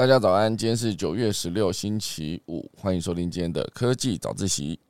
大家早安，今天是九月十六，星期五，欢迎收听今天的科技早自习。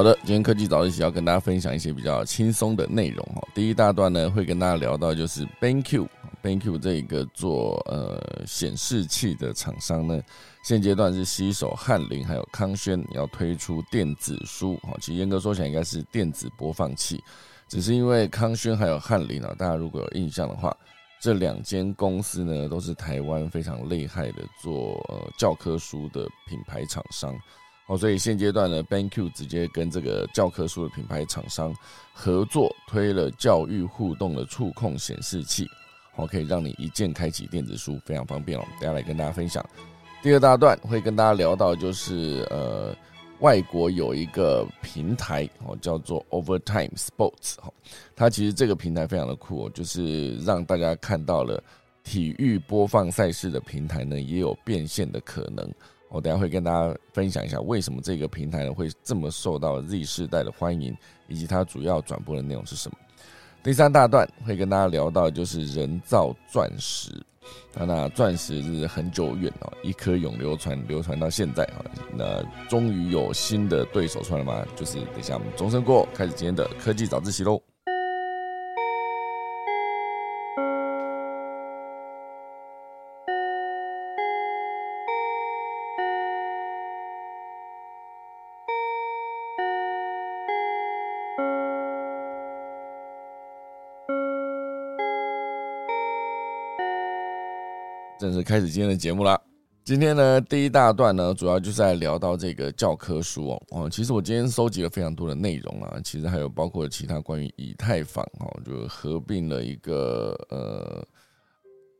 好的，今天科技早一起要跟大家分享一些比较轻松的内容哈。第一大段呢，会跟大家聊到就是 BenQ，BenQ 这一个做呃显示器的厂商呢，现阶段是携手翰林还有康轩要推出电子书哈。其实严格说起来，应该是电子播放器，只是因为康轩还有翰林啊，大家如果有印象的话，这两间公司呢都是台湾非常厉害的做呃教科书的品牌厂商。哦，所以现阶段呢，BenQ 直接跟这个教科书的品牌厂商合作，推了教育互动的触控显示器，好，可以让你一键开启电子书，非常方便哦。等下来跟大家分享。第二大段会跟大家聊到，就是呃，外国有一个平台哦，叫做 Overtime Sports 哈，它其实这个平台非常的酷哦，就是让大家看到了体育播放赛事的平台呢，也有变现的可能。我等下会跟大家分享一下，为什么这个平台呢会这么受到 Z 世代的欢迎，以及它主要转播的内容是什么。第三大段会跟大家聊到，就是人造钻石。那那钻石是很久远哦，一颗永流传，流传到现在啊。那终于有新的对手出来了吗？就是等一下我们钟声过，开始今天的科技早自习喽。正式开始今天的节目啦。今天呢，第一大段呢，主要就是在聊到这个教科书哦。哦，其实我今天收集了非常多的内容啊，其实还有包括其他关于以太坊哦，就合并了一个呃，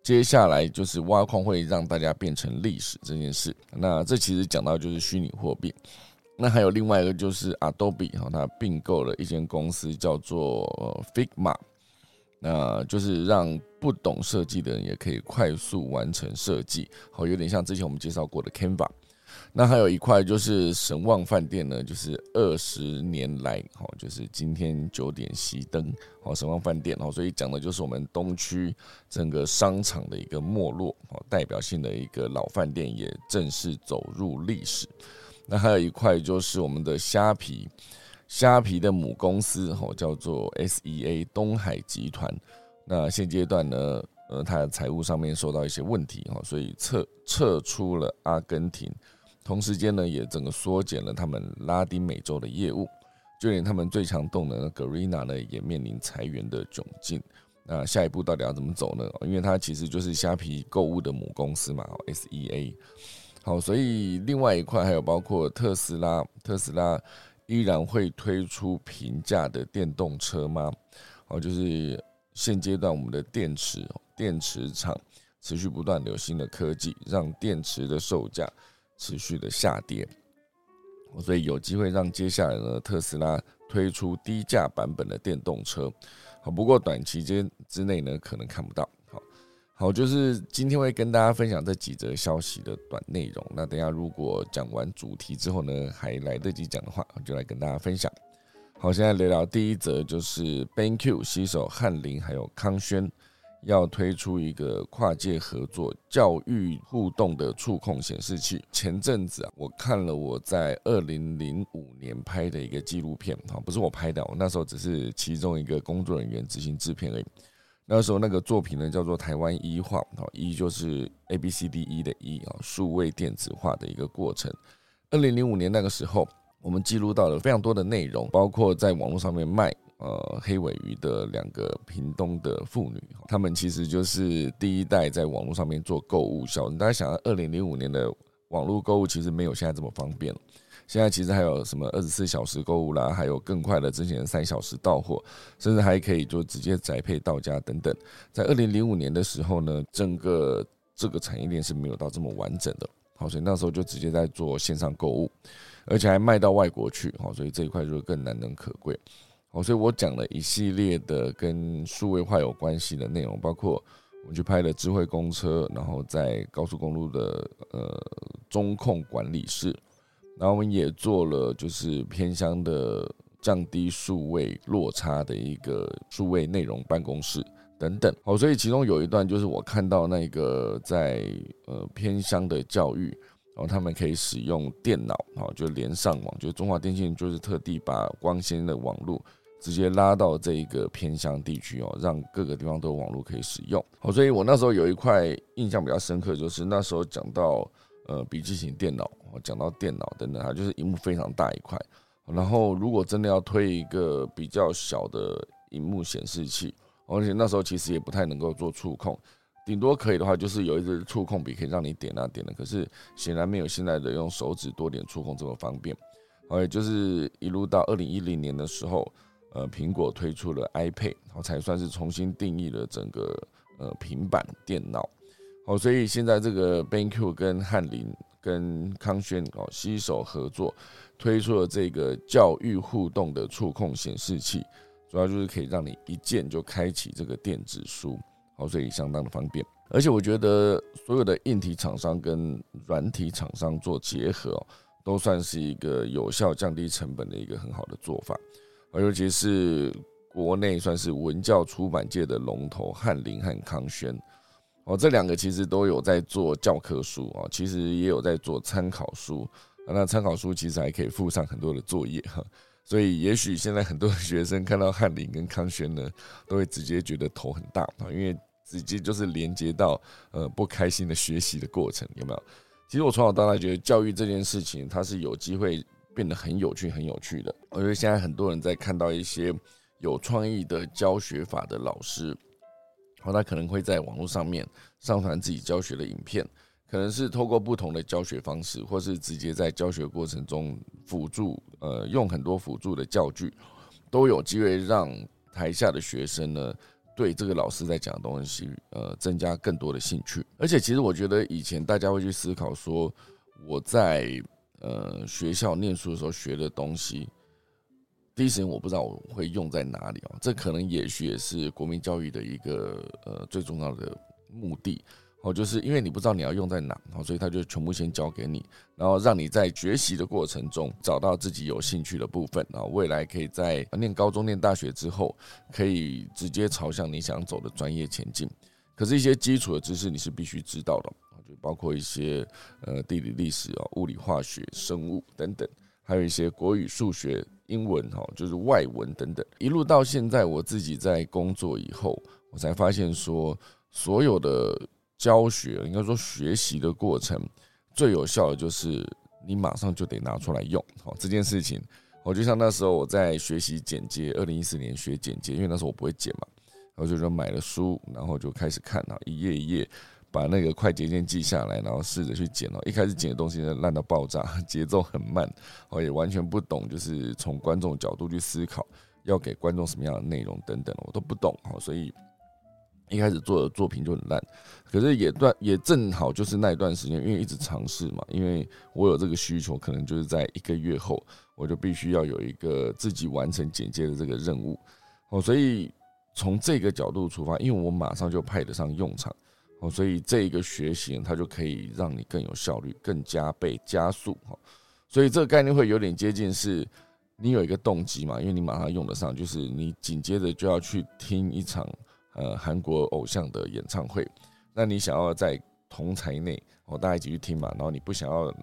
接下来就是挖矿会让大家变成历史这件事。那这其实讲到就是虚拟货币。那还有另外一个就是 Adobe 哈，它并购了一间公司叫做 Figma。那就是让不懂设计的人也可以快速完成设计，好，有点像之前我们介绍过的 Canva。那还有一块就是神旺饭店呢，就是二十年来，好，就是今天九点熄灯，好，神旺饭店，好，所以讲的就是我们东区整个商场的一个没落，好，代表性的一个老饭店也正式走入历史。那还有一块就是我们的虾皮。虾皮的母公司吼叫做 SEA 东海集团，那现阶段呢，呃，它的财务上面受到一些问题哈，所以撤撤出了阿根廷，同时间呢，也整个缩减了他们拉丁美洲的业务，就连他们最强动能 Garena 呢，也面临裁员的窘境。那下一步到底要怎么走呢？因为它其实就是虾皮购物的母公司嘛，SEA。好，所以另外一块还有包括特斯拉，特斯拉。依然会推出平价的电动车吗？哦，就是现阶段我们的电池电池厂持续不断有新的科技，让电池的售价持续的下跌，所以有机会让接下来呢特斯拉推出低价版本的电动车。好，不过短期间之内呢可能看不到。好，就是今天会跟大家分享这几则消息的短内容。那等下如果讲完主题之后呢，还来得及讲的话，就来跟大家分享。好，现在聊聊第一则，就是 BenQ 携手翰林还有康轩，要推出一个跨界合作教育互动的触控显示器。前阵子啊，我看了我在二零零五年拍的一个纪录片，哈，不是我拍的，我那时候只是其中一个工作人员执行制片而已。那时候那个作品呢，叫做台湾一化，哦，一就是 A B C D E 的一啊，数位电子化的一个过程。二零零五年那个时候，我们记录到了非常多的内容，包括在网络上面卖呃黑尾鱼的两个屏东的妇女，他们其实就是第一代在网络上面做购物销。大家想，二零零五年的网络购物其实没有现在这么方便。现在其实还有什么二十四小时购物啦，还有更快的之前三小时到货，甚至还可以就直接宅配到家等等。在二零零五年的时候呢，整个这个产业链是没有到这么完整的，好，所以那时候就直接在做线上购物，而且还卖到外国去，好，所以这一块就更难能可贵。好，所以我讲了一系列的跟数位化有关系的内容，包括我们去拍了智慧公车，然后在高速公路的呃中控管理室，然后我们也做了就是偏乡的降低数位落差的一个数位内容办公室等等。好，所以其中有一段就是我看到那个在呃偏乡的教育。然后他们可以使用电脑，好，就连上网。就中华电信就是特地把光纤的网络直接拉到这一个偏乡地区哦，让各个地方都有网络可以使用。好，所以我那时候有一块印象比较深刻，就是那时候讲到呃笔记型电脑，讲到电脑等等，它就是荧幕非常大一块。然后如果真的要推一个比较小的荧幕显示器，而且那时候其实也不太能够做触控。顶多可以的话，就是有一支触控笔可以让你点啊点的，可是显然没有现在的用手指多点触控这么方便。好，也就是一路到二零一零年的时候，呃，苹果推出了 iPad，然后才算是重新定义了整个呃平板电脑。好，所以现在这个 BenQ 跟翰林跟康轩哦携手合作，推出了这个教育互动的触控显示器，主要就是可以让你一键就开启这个电子书。哦，所以相当的方便，而且我觉得所有的硬体厂商跟软体厂商做结合，都算是一个有效降低成本的一个很好的做法。而尤其是国内算是文教出版界的龙头翰林和康轩，哦，这两个其实都有在做教科书啊，其实也有在做参考书。那参考书其实还可以附上很多的作业哈，所以也许现在很多学生看到翰林跟康轩呢，都会直接觉得头很大啊，因为。直接就是连接到呃不开心的学习的过程，有没有？其实我从小到大觉得教育这件事情，它是有机会变得很有趣、很有趣的。我觉得现在很多人在看到一些有创意的教学法的老师，然后他可能会在网络上面上传自己教学的影片，可能是透过不同的教学方式，或是直接在教学过程中辅助，呃，用很多辅助的教具，都有机会让台下的学生呢。对这个老师在讲的东西，呃，增加更多的兴趣。而且，其实我觉得以前大家会去思考说，我在呃学校念书的时候学的东西，第一时间我不知道我会用在哪里哦。这可能也许也是国民教育的一个呃最重要的目的。哦，就是因为你不知道你要用在哪，哦，所以他就全部先交给你，然后让你在学习的过程中找到自己有兴趣的部分，然后未来可以在念高中、念大学之后，可以直接朝向你想走的专业前进。可是，一些基础的知识你是必须知道的，就包括一些呃地理、历史哦、物理、化学、生物等等，还有一些国语、数学、英文哈，就是外文等等。一路到现在，我自己在工作以后，我才发现说，所有的。教学应该说学习的过程最有效的就是你马上就得拿出来用。好，这件事情，我就像那时候我在学习剪接，二零一四年学剪接，因为那时候我不会剪嘛，然后就说买了书，然后就开始看啊，一页一页把那个快捷键记下来，然后试着去剪哦。一开始剪的东西呢烂到爆炸，节奏很慢，我也完全不懂，就是从观众角度去思考要给观众什么样的内容等等，我都不懂。哦，所以。一开始做的作品就很烂，可是也段也正好就是那一段时间，因为一直尝试嘛，因为我有这个需求，可能就是在一个月后，我就必须要有一个自己完成剪接的这个任务哦，所以从这个角度出发，因为我马上就派得上用场哦，所以这一个学习它就可以让你更有效率、更加倍、加速哈，所以这个概念会有点接近是，你有一个动机嘛，因为你马上用得上，就是你紧接着就要去听一场。呃，韩国偶像的演唱会，那你想要在同台内哦，大家一起去听嘛，然后你不想要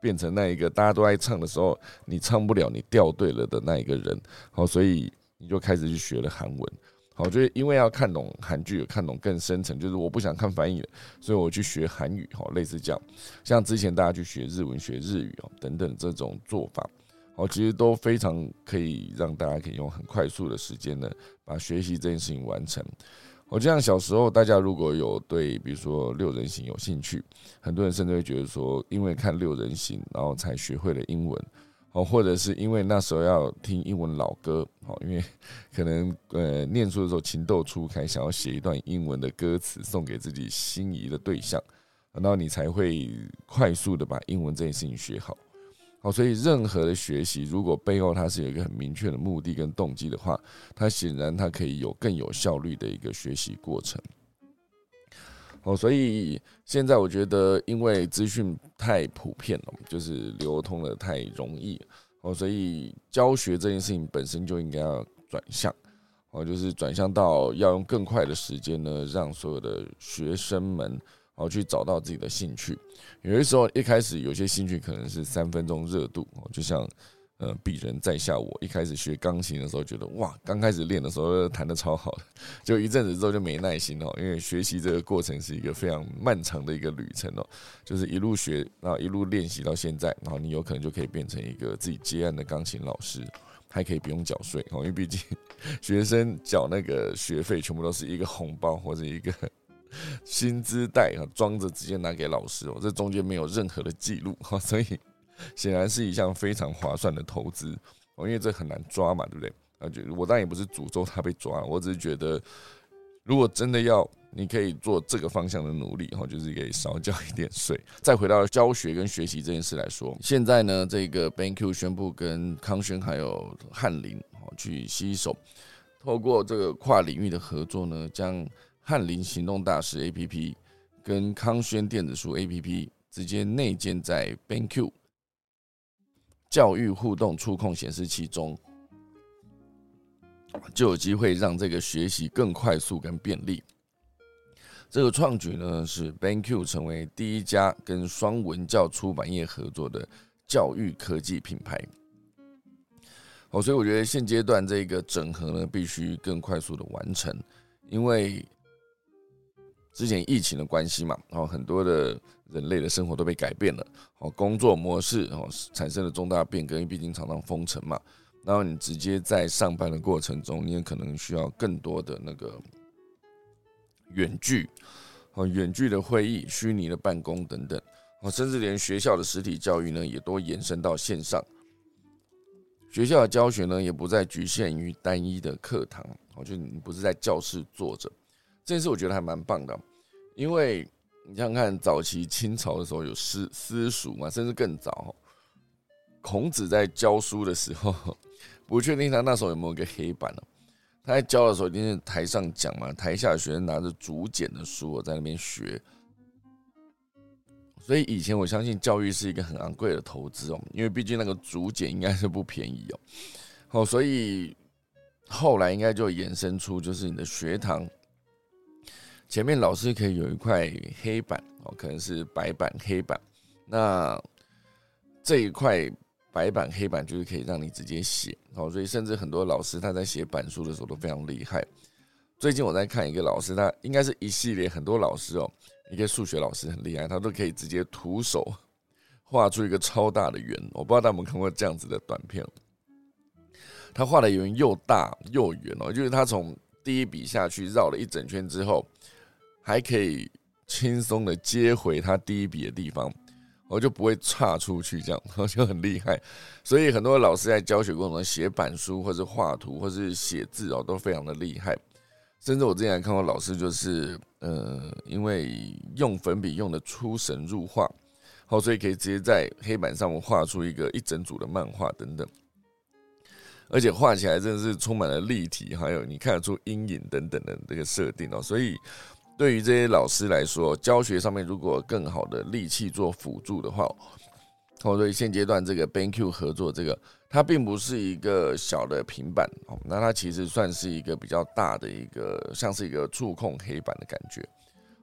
变成那一个大家都爱唱的时候，你唱不了，你掉队了的那一个人，好，所以你就开始去学了韩文，好，就是因为要看懂韩剧，看懂更深层，就是我不想看翻译了，所以我去学韩语，好，类似这样，像之前大家去学日文、学日语哦，等等这种做法，好，其实都非常可以让大家可以用很快速的时间呢。把学习这件事情完成。我就像小时候，大家如果有对比如说六人行有兴趣，很多人甚至会觉得说，因为看六人行，然后才学会了英文，哦，或者是因为那时候要听英文老歌，哦，因为 可能呃念书的时候情窦初开，想要写一段英文的歌词送给自己心仪的对象，然后你才会快速的把英文这件事情学好。好，所以任何的学习，如果背后它是有一个很明确的目的跟动机的话，它显然它可以有更有效率的一个学习过程。哦，所以现在我觉得，因为资讯太普遍了，就是流通的太容易，哦，所以教学这件事情本身就应该要转向，哦，就是转向到要用更快的时间呢，让所有的学生们哦去找到自己的兴趣。有些时候一开始有些兴趣可能是三分钟热度，哦，就像。呃，鄙人在下，我一开始学钢琴的时候，觉得哇，刚开始练的时候弹的超好的，就一阵子之后就没耐心哦，因为学习这个过程是一个非常漫长的一个旅程哦，就是一路学，然后一路练习到现在，然后你有可能就可以变成一个自己接案的钢琴老师，还可以不用缴税哦，因为毕竟 学生缴那个学费全部都是一个红包或者一个薪资袋啊，装着直接拿给老师哦，这中间没有任何的记录哈，所以。显然是一项非常划算的投资哦，因为这很难抓嘛，对不对？啊，就我当然也不是诅咒他被抓，我只是觉得，如果真的要，你可以做这个方向的努力哈，就是可以少交一点税。再回到教学跟学习这件事来说，现在呢，这个 Bank Q 宣布跟康轩还有翰林哦去携手，透过这个跨领域的合作呢，将翰林行动大师 APP 跟康轩电子书 APP 直接内建在 Bank Q。教育互动触控显示器中，就有机会让这个学习更快速跟便利。这个创举呢，是 BenQ 成为第一家跟双文教出版业合作的教育科技品牌。哦，所以我觉得现阶段这个整合呢，必须更快速的完成，因为之前疫情的关系嘛，然后很多的。人类的生活都被改变了，哦，工作模式哦产生了重大变革，因为毕竟常常封城嘛。然后你直接在上班的过程中，你也可能需要更多的那个远距，哦，远距的会议、虚拟的办公等等，哦，甚至连学校的实体教育呢，也都延伸到线上。学校的教学呢，也不再局限于单一的课堂，哦，就你不是在教室坐着，这件事我觉得还蛮棒的，因为。你想想看，早期清朝的时候有私私塾嘛，甚至更早。孔子在教书的时候，不确定他那时候有没有个黑板呢？他在教的时候，一定是台上讲嘛，台下学生拿着竹简的书在那边学。所以以前我相信教育是一个很昂贵的投资哦，因为毕竟那个竹简应该是不便宜哦。好，所以后来应该就衍生出，就是你的学堂。前面老师可以有一块黑板哦，可能是白板黑板。那这一块白板黑板就是可以让你直接写哦，所以甚至很多老师他在写板书的时候都非常厉害。最近我在看一个老师，他应该是一系列很多老师哦，一个数学老师很厉害，他都可以直接徒手 画出一个超大的圆。我不知道大家有没有看过这样子的短片，他画的圆又大又圆哦，就是他从第一笔下去绕了一整圈之后。还可以轻松的接回他第一笔的地方，我就不会差出去，这样 我就很厉害。所以很多老师在教学过程中写板书，或者画图，或是写字哦，都非常的厉害。甚至我之前还看过老师，就是呃，因为用粉笔用的出神入化，好，所以可以直接在黑板上面画出一个一整组的漫画等等，而且画起来真的是充满了立体，还有你看得出阴影等等的这个设定哦，所以。对于这些老师来说，教学上面如果更好的利器做辅助的话，哦，所以现阶段这个 BenQ 合作这个，它并不是一个小的平板哦，那它其实算是一个比较大的一个，像是一个触控黑板的感觉，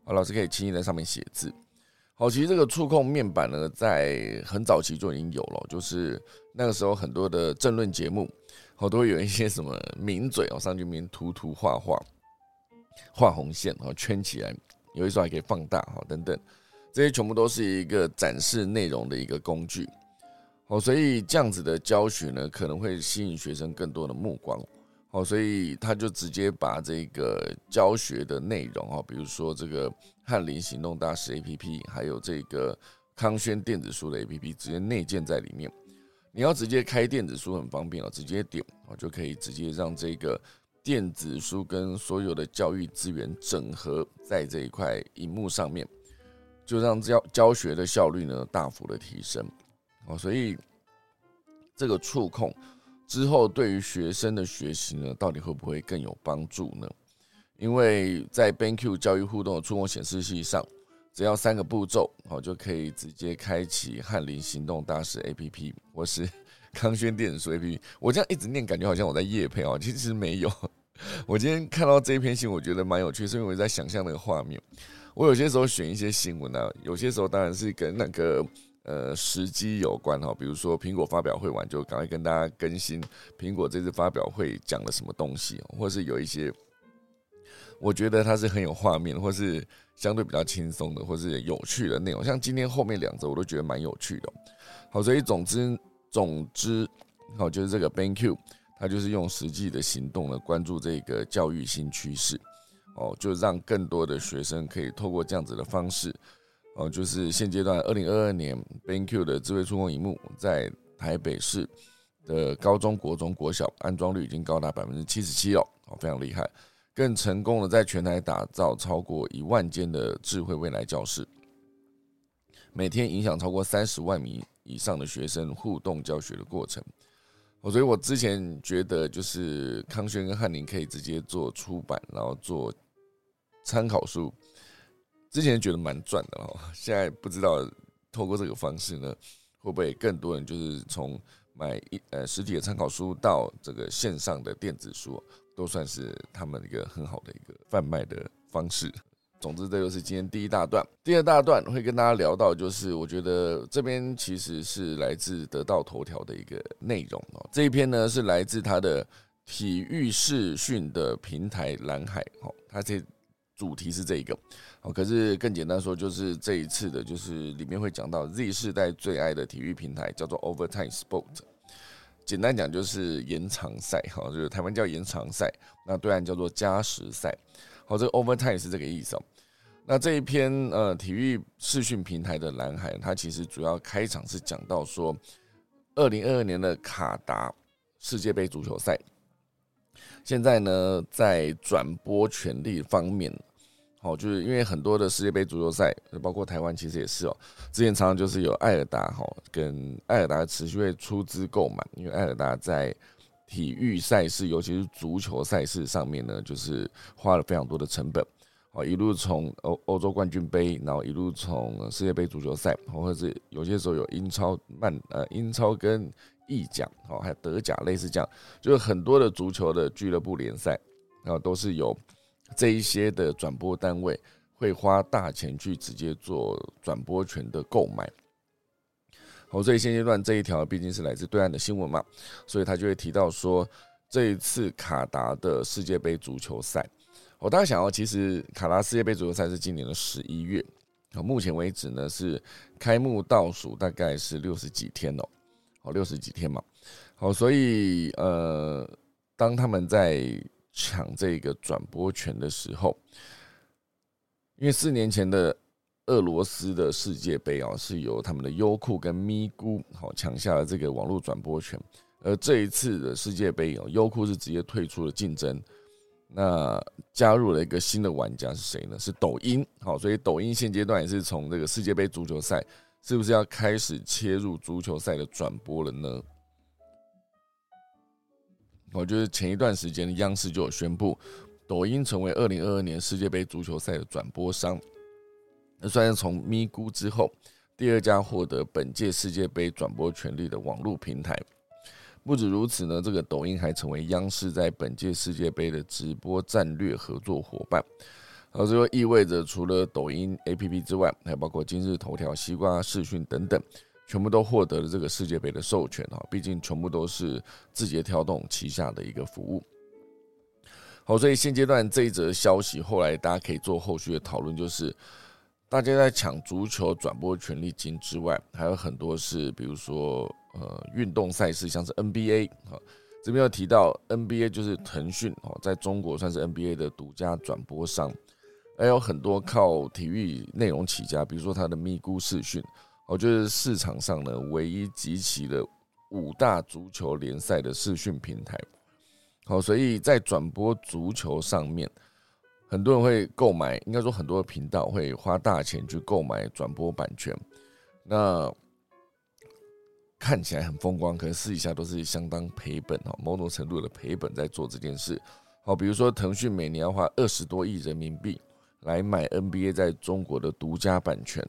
哦，老师可以轻易在上面写字。好，其实这个触控面板呢，在很早期就已经有了，就是那个时候很多的政论节目，好多有一些什么名嘴哦上去面涂涂画画。画红线哦，圈起来，有一时候还可以放大哈，等等，这些全部都是一个展示内容的一个工具哦，所以这样子的教学呢，可能会吸引学生更多的目光哦，所以他就直接把这个教学的内容哦，比如说这个翰林行动大师 A P P，还有这个康轩电子书的 A P P，直接内建在里面。你要直接开电子书很方便哦，直接点哦就可以直接让这个。电子书跟所有的教育资源整合在这一块荧幕上面，就让教教学的效率呢大幅的提升哦。所以这个触控之后，对于学生的学习呢，到底会不会更有帮助呢？因为在 BenQ 教育互动的触控显示器上，只要三个步骤，好就可以直接开启翰林行动大师 APP 或是 康轩电子书 APP。我这样一直念，感觉好像我在夜配哦，其实没有。我今天看到这一篇新闻，我觉得蛮有趣，是因为我在想象那个画面。我有些时候选一些新闻呢，有些时候当然是跟那个呃时机有关哈，比如说苹果发表会完，就赶快跟大家更新苹果这次发表会讲了什么东西，或是有一些我觉得它是很有画面，或是相对比较轻松的，或是有趣的内容。像今天后面两则，我都觉得蛮有趣的。好，所以总之总之，好就是这个 BenQ，它就是用实际的行动呢关注这个教育新趋势。哦，就让更多的学生可以透过这样子的方式，哦，就是现阶段二零二二年 BenQ 的智慧触控荧幕在台北市的高中国中国小安装率已经高达百分之七十七了，哦，非常厉害，更成功的在全台打造超过一万间的智慧未来教室，每天影响超过三十万名以上的学生互动教学的过程。我所以，我之前觉得就是康轩跟翰林可以直接做出版，然后做。参考书之前觉得蛮赚的哦，现在不知道透过这个方式呢，会不会更多人就是从买一呃实体的参考书到这个线上的电子书，都算是他们一个很好的一个贩卖的方式。总之，这就是今天第一大段。第二大段会跟大家聊到，就是我觉得这边其实是来自得到头条的一个内容哦。这一篇呢是来自他的体育视讯的平台蓝海哦，他这。主题是这一个，哦，可是更简单说，就是这一次的，就是里面会讲到 Z 世代最爱的体育平台叫做 Overtime Sport，简单讲就是延长赛，哈，就是台湾叫延长赛，那对岸叫做加时赛，好，这个 Overtime 是这个意思哦。那这一篇呃体育视讯平台的蓝海，它其实主要开场是讲到说，二零二二年的卡达世界杯足球赛。现在呢，在转播权利方面，好，就是因为很多的世界杯足球赛，包括台湾其实也是哦。之前常常就是有艾尔达哈，跟艾尔达持续会出资购买，因为艾尔达在体育赛事，尤其是足球赛事上面呢，就是花了非常多的成本，哦，一路从欧欧洲冠军杯，然后一路从世界杯足球赛，或者是有些时候有英超曼呃英超跟。意甲，哦，还有德甲，类似这样，就是很多的足球的俱乐部联赛，然后都是有这一些的转播单位会花大钱去直接做转播权的购买。好，所以现阶段这一条毕竟是来自对岸的新闻嘛，所以他就会提到说，这一次卡达的世界杯足球赛，我大家想要，其实卡达世界杯足球赛是今年的十一月，啊，目前为止呢是开幕倒数大概是六十几天哦。哦，六十几天嘛，好，所以呃，当他们在抢这个转播权的时候，因为四年前的俄罗斯的世界杯啊，是由他们的优酷跟咪咕好抢下了这个网络转播权，而这一次的世界杯哦，优酷是直接退出了竞争，那加入了一个新的玩家是谁呢？是抖音，好，所以抖音现阶段也是从这个世界杯足球赛。是不是要开始切入足球赛的转播了呢？我觉得前一段时间央视就有宣布，抖音成为二零二二年世界杯足球赛的转播商。那算是从咪咕之后第二家获得本届世界杯转播权利的网络平台。不止如此呢，这个抖音还成为央视在本届世界杯的直播战略合作伙伴。而这就意味着，除了抖音 APP 之外，还包括今日头条、西瓜视讯等等，全部都获得了这个世界杯的授权哈。毕竟全部都是字节跳动旗下的一个服务。好，所以现阶段这一则消息，后来大家可以做后续的讨论，就是大家在抢足球转播权利金之外，还有很多是，比如说呃运动赛事，像是 NBA 哈，这边要提到 NBA 就是腾讯哦，在中国算是 NBA 的独家转播商。还有很多靠体育内容起家，比如说他的咪咕视讯，我觉得市场上呢唯一集齐了五大足球联赛的视讯平台。好，所以在转播足球上面，很多人会购买，应该说很多频道会花大钱去购买转播版权。那看起来很风光，可是私底下都是相当赔本哈，某种程度的赔本在做这件事。好，比如说腾讯每年要花二十多亿人民币来买 NBA 在中国的独家版权，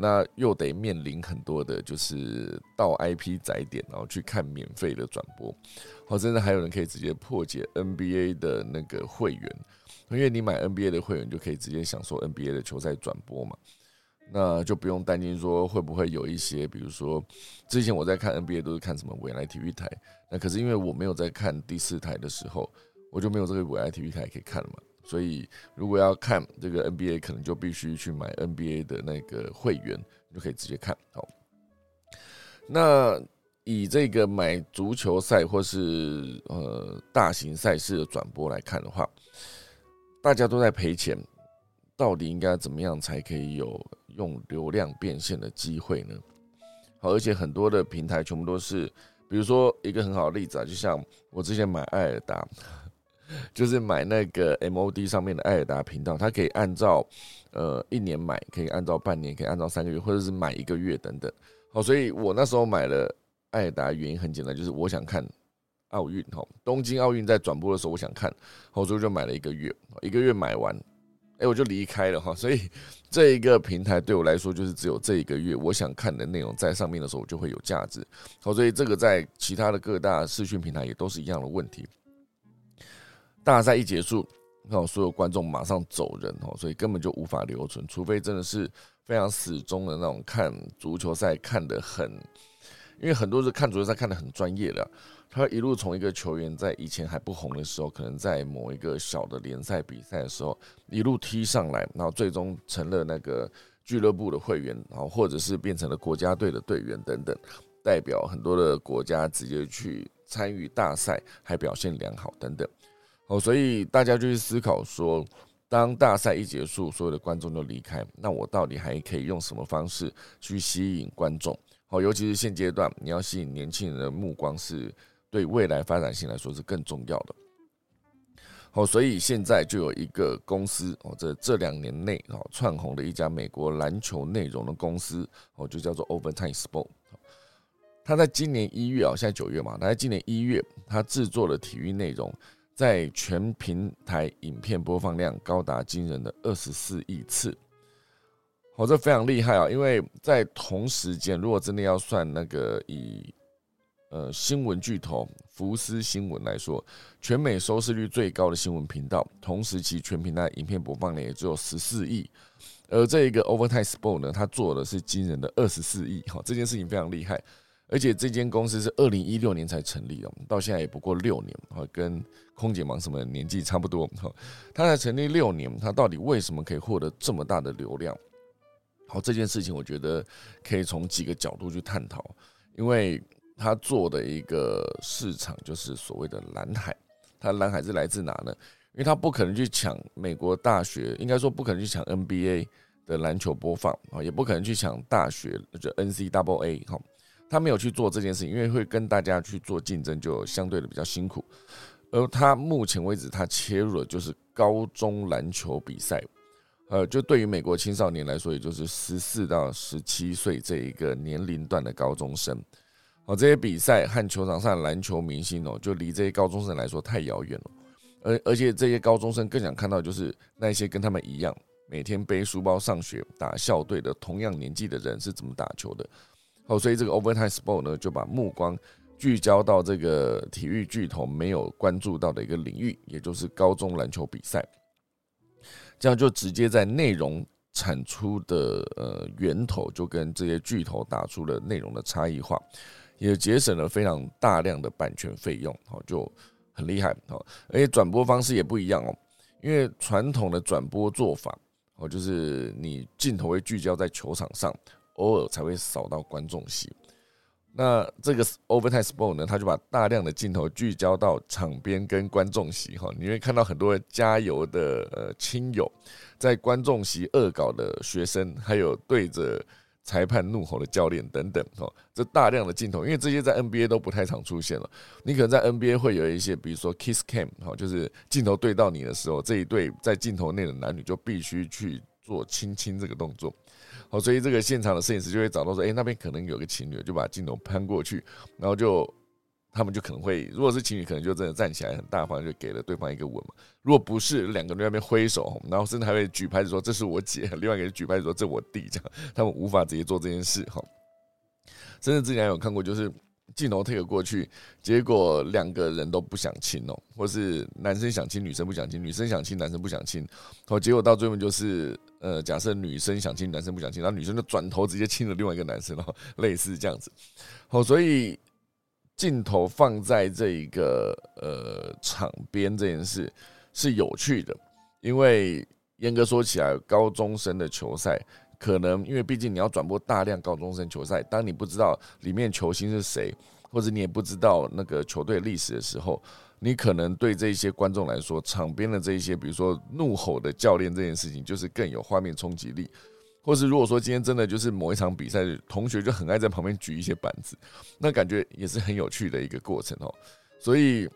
那又得面临很多的就是到 IP 载点，然后去看免费的转播。好，甚至还有人可以直接破解 NBA 的那个会员，因为你买 NBA 的会员就可以直接享受 NBA 的球赛转播嘛，那就不用担心说会不会有一些，比如说之前我在看 NBA 都是看什么未来体育台，那可是因为我没有在看第四台的时候。我就没有这个未来 T V 台可以看了嘛，所以如果要看这个 N B A，可能就必须去买 N B A 的那个会员，你就可以直接看。好，那以这个买足球赛或是呃大型赛事的转播来看的话，大家都在赔钱，到底应该怎么样才可以有用流量变现的机会呢？好，而且很多的平台全部都是，比如说一个很好的例子啊，就像我之前买艾尔达。就是买那个 MOD 上面的艾尔达频道，它可以按照呃一年买，可以按照半年，可以按照三个月，或者是买一个月等等。好，所以我那时候买了艾尔达，原因很简单，就是我想看奥运哈，东京奥运在转播的时候，我想看，好，所以就买了一个月，一个月买完，哎，我就离开了哈。所以这一个平台对我来说，就是只有这一个月我想看的内容在上面的时候，就会有价值。好，所以这个在其他的各大视讯平台也都是一样的问题。大赛一结束，那所有观众马上走人哦，所以根本就无法留存，除非真的是非常死忠的那种看足球赛看得很，因为很多是看足球赛看得很专业的，他一路从一个球员在以前还不红的时候，可能在某一个小的联赛比赛的时候一路踢上来，然后最终成了那个俱乐部的会员，然后或者是变成了国家队的队员等等，代表很多的国家直接去参与大赛，还表现良好等等。哦，所以大家就去思考说，当大赛一结束，所有的观众都离开，那我到底还可以用什么方式去吸引观众？好，尤其是现阶段，你要吸引年轻人的目光，是对未来发展性来说是更重要的。好，所以现在就有一个公司哦，这这两年内哦窜红的一家美国篮球内容的公司哦，就叫做 Overtime Sport。他在今年一月啊，现在九月嘛，他在今年一月，他制作了体育内容。在全平台影片播放量高达惊人的二十四亿次，哦，这非常厉害啊！因为在同时间，如果真的要算那个以呃新闻巨头福斯新闻来说，全美收视率最高的新闻频道，同时其全平台影片播放量也只有十四亿，而这一个 Overtime Sport 呢，它做的是惊人的二十四亿，哈，这件事情非常厉害。而且这间公司是二零一六年才成立的，到现在也不过六年，哈，跟空姐忙什么年纪差不多，哈，它才成立六年，它到底为什么可以获得这么大的流量？好，这件事情我觉得可以从几个角度去探讨，因为它做的一个市场就是所谓的蓝海，它蓝海是来自哪呢？因为它不可能去抢美国大学，应该说不可能去抢 NBA 的篮球播放啊，也不可能去抢大学就 NCAA 哈。他没有去做这件事情，因为会跟大家去做竞争，就相对的比较辛苦。而他目前为止，他切入的就是高中篮球比赛，呃，就对于美国青少年来说，也就是十四到十七岁这一个年龄段的高中生。哦，这些比赛和球场上的篮球明星哦，就离这些高中生来说太遥远了。而而且这些高中生更想看到，就是那些跟他们一样每天背书包上学、打校队的同样年纪的人是怎么打球的。哦，所以这个 Overtime Sport 呢，就把目光聚焦到这个体育巨头没有关注到的一个领域，也就是高中篮球比赛。这样就直接在内容产出的呃源头，就跟这些巨头打出了内容的差异化，也节省了非常大量的版权费用。好，就很厉害。好，而且转播方式也不一样哦，因为传统的转播做法，哦，就是你镜头会聚焦在球场上。偶尔才会扫到观众席，那这个 Overtime Sport 呢，他就把大量的镜头聚焦到场边跟观众席哈，你会看到很多加油的呃亲友，在观众席恶搞的学生，还有对着裁判怒吼的教练等等哈，这大量的镜头，因为这些在 NBA 都不太常出现了，你可能在 NBA 会有一些，比如说 Kiss Cam 哈，就是镜头对到你的时候，这一对在镜头内的男女就必须去做亲亲这个动作。好，所以这个现场的摄影师就会找到说，哎，那边可能有个情侣，就把镜头攀过去，然后就他们就可能会，如果是情侣，可能就真的站起来很大方，就给了对方一个吻嘛。如果不是，两个人在那边挥手，然后甚至还会举牌子说这是我姐，另外一个人举牌子说这我弟，这样他们无法直接做这件事哈。甚至之前有看过，就是镜头 take 过去，结果两个人都不想亲哦，或是男生想亲，女生不想亲，女生想亲，男生不想亲，好，结果到最后就是。呃，假设女生想亲，男生不想亲，然后女生就转头直接亲了另外一个男生，然后类似这样子。好，所以镜头放在这一个呃场边这件事是有趣的，因为严格说起来，高中生的球赛可能因为毕竟你要转播大量高中生球赛，当你不知道里面球星是谁，或者你也不知道那个球队历史的时候。你可能对这些观众来说，场边的这一些，比如说怒吼的教练这件事情，就是更有画面冲击力。或是如果说今天真的就是某一场比赛，同学就很爱在旁边举一些板子，那感觉也是很有趣的一个过程哦。所以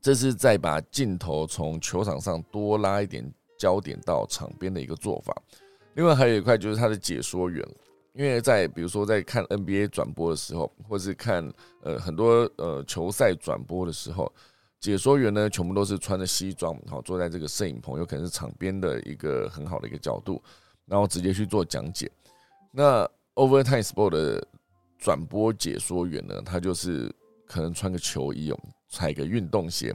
这是在把镜头从球场上多拉一点焦点到场边的一个做法。另外还有一块就是他的解说员。因为在比如说在看 NBA 转播的时候，或是看呃很多呃球赛转播的时候，解说员呢全部都是穿着西装，好坐在这个摄影棚，有可能是场边的一个很好的一个角度，然后直接去做讲解。那 Overtime Sport 的转播解说员呢，他就是可能穿个球衣哦，踩个运动鞋，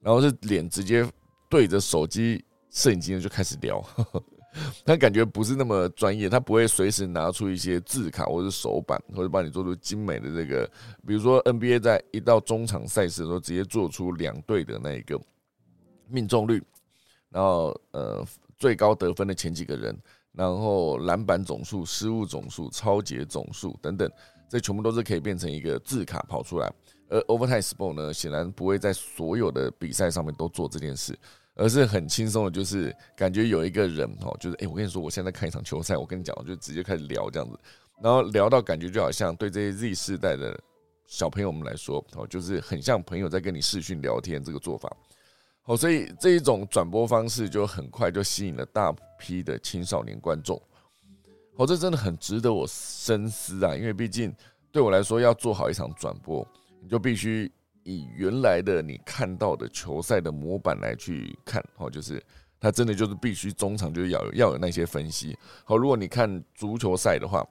然后是脸直接对着手机摄影机就开始聊。呵 呵 他感觉不是那么专业，他不会随时拿出一些字卡或者手板，或者帮你做出精美的这个，比如说 NBA 在一到中场赛事的时候，直接做出两队的那一个命中率，然后呃最高得分的前几个人，然后篮板总数、失误总数、超节总数等等，这全部都是可以变成一个字卡跑出来。而 Overtime Sport 呢，显然不会在所有的比赛上面都做这件事。而是很轻松的，就是感觉有一个人哦，就是哎，我跟你说，我现在看一场球赛，我跟你讲，我就直接开始聊这样子，然后聊到感觉就好像对这些 Z 世代的小朋友们来说哦，就是很像朋友在跟你视讯聊天这个做法，哦，所以这一种转播方式就很快就吸引了大批的青少年观众，哦，这真的很值得我深思啊，因为毕竟对我来说，要做好一场转播，你就必须。以原来的你看到的球赛的模板来去看，哦，就是他真的就是必须中场就是要要有那些分析。好，如果你看足球赛的话，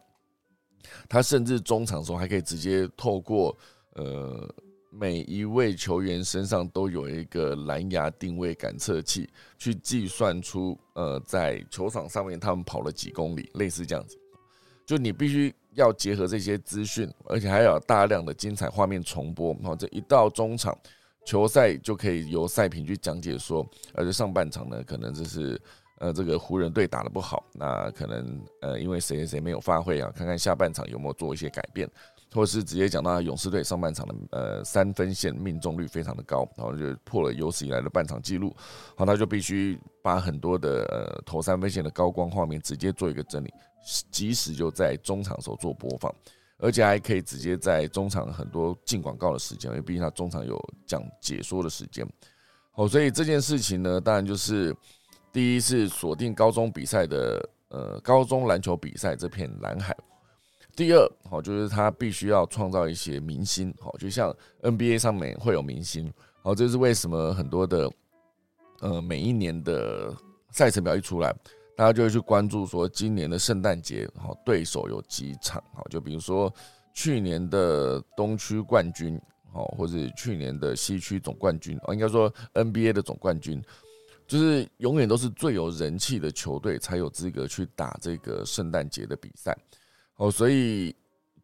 他甚至中场的时候还可以直接透过呃每一位球员身上都有一个蓝牙定位感测器，去计算出呃在球场上面他们跑了几公里，类似这样子。就你必须。要结合这些资讯，而且还有大量的精彩画面重播。然后这一到中场球赛，就可以由赛评去讲解说，而且上半场呢，可能就是呃这个湖人队打得不好，那可能呃因为谁谁谁没有发挥啊，看看下半场有没有做一些改变，或是直接讲到勇士队上半场的呃三分线命中率非常的高，然后就破了有史以来的半场记录，好，他就必须把很多的呃投三分线的高光画面直接做一个整理。即使就在中场时候做播放，而且还可以直接在中场很多进广告的时间，因为毕竟他中场有讲解说的时间。好，所以这件事情呢，当然就是第一是锁定高中比赛的呃高中篮球比赛这片蓝海。第二，好就是他必须要创造一些明星，好就像 NBA 上面会有明星。好，这是为什么很多的呃每一年的赛程表一出来。大家就会去关注说，今年的圣诞节，好对手有几场，好就比如说去年的东区冠军，好或者去年的西区总冠军，哦应该说 NBA 的总冠军，就是永远都是最有人气的球队才有资格去打这个圣诞节的比赛，哦所以。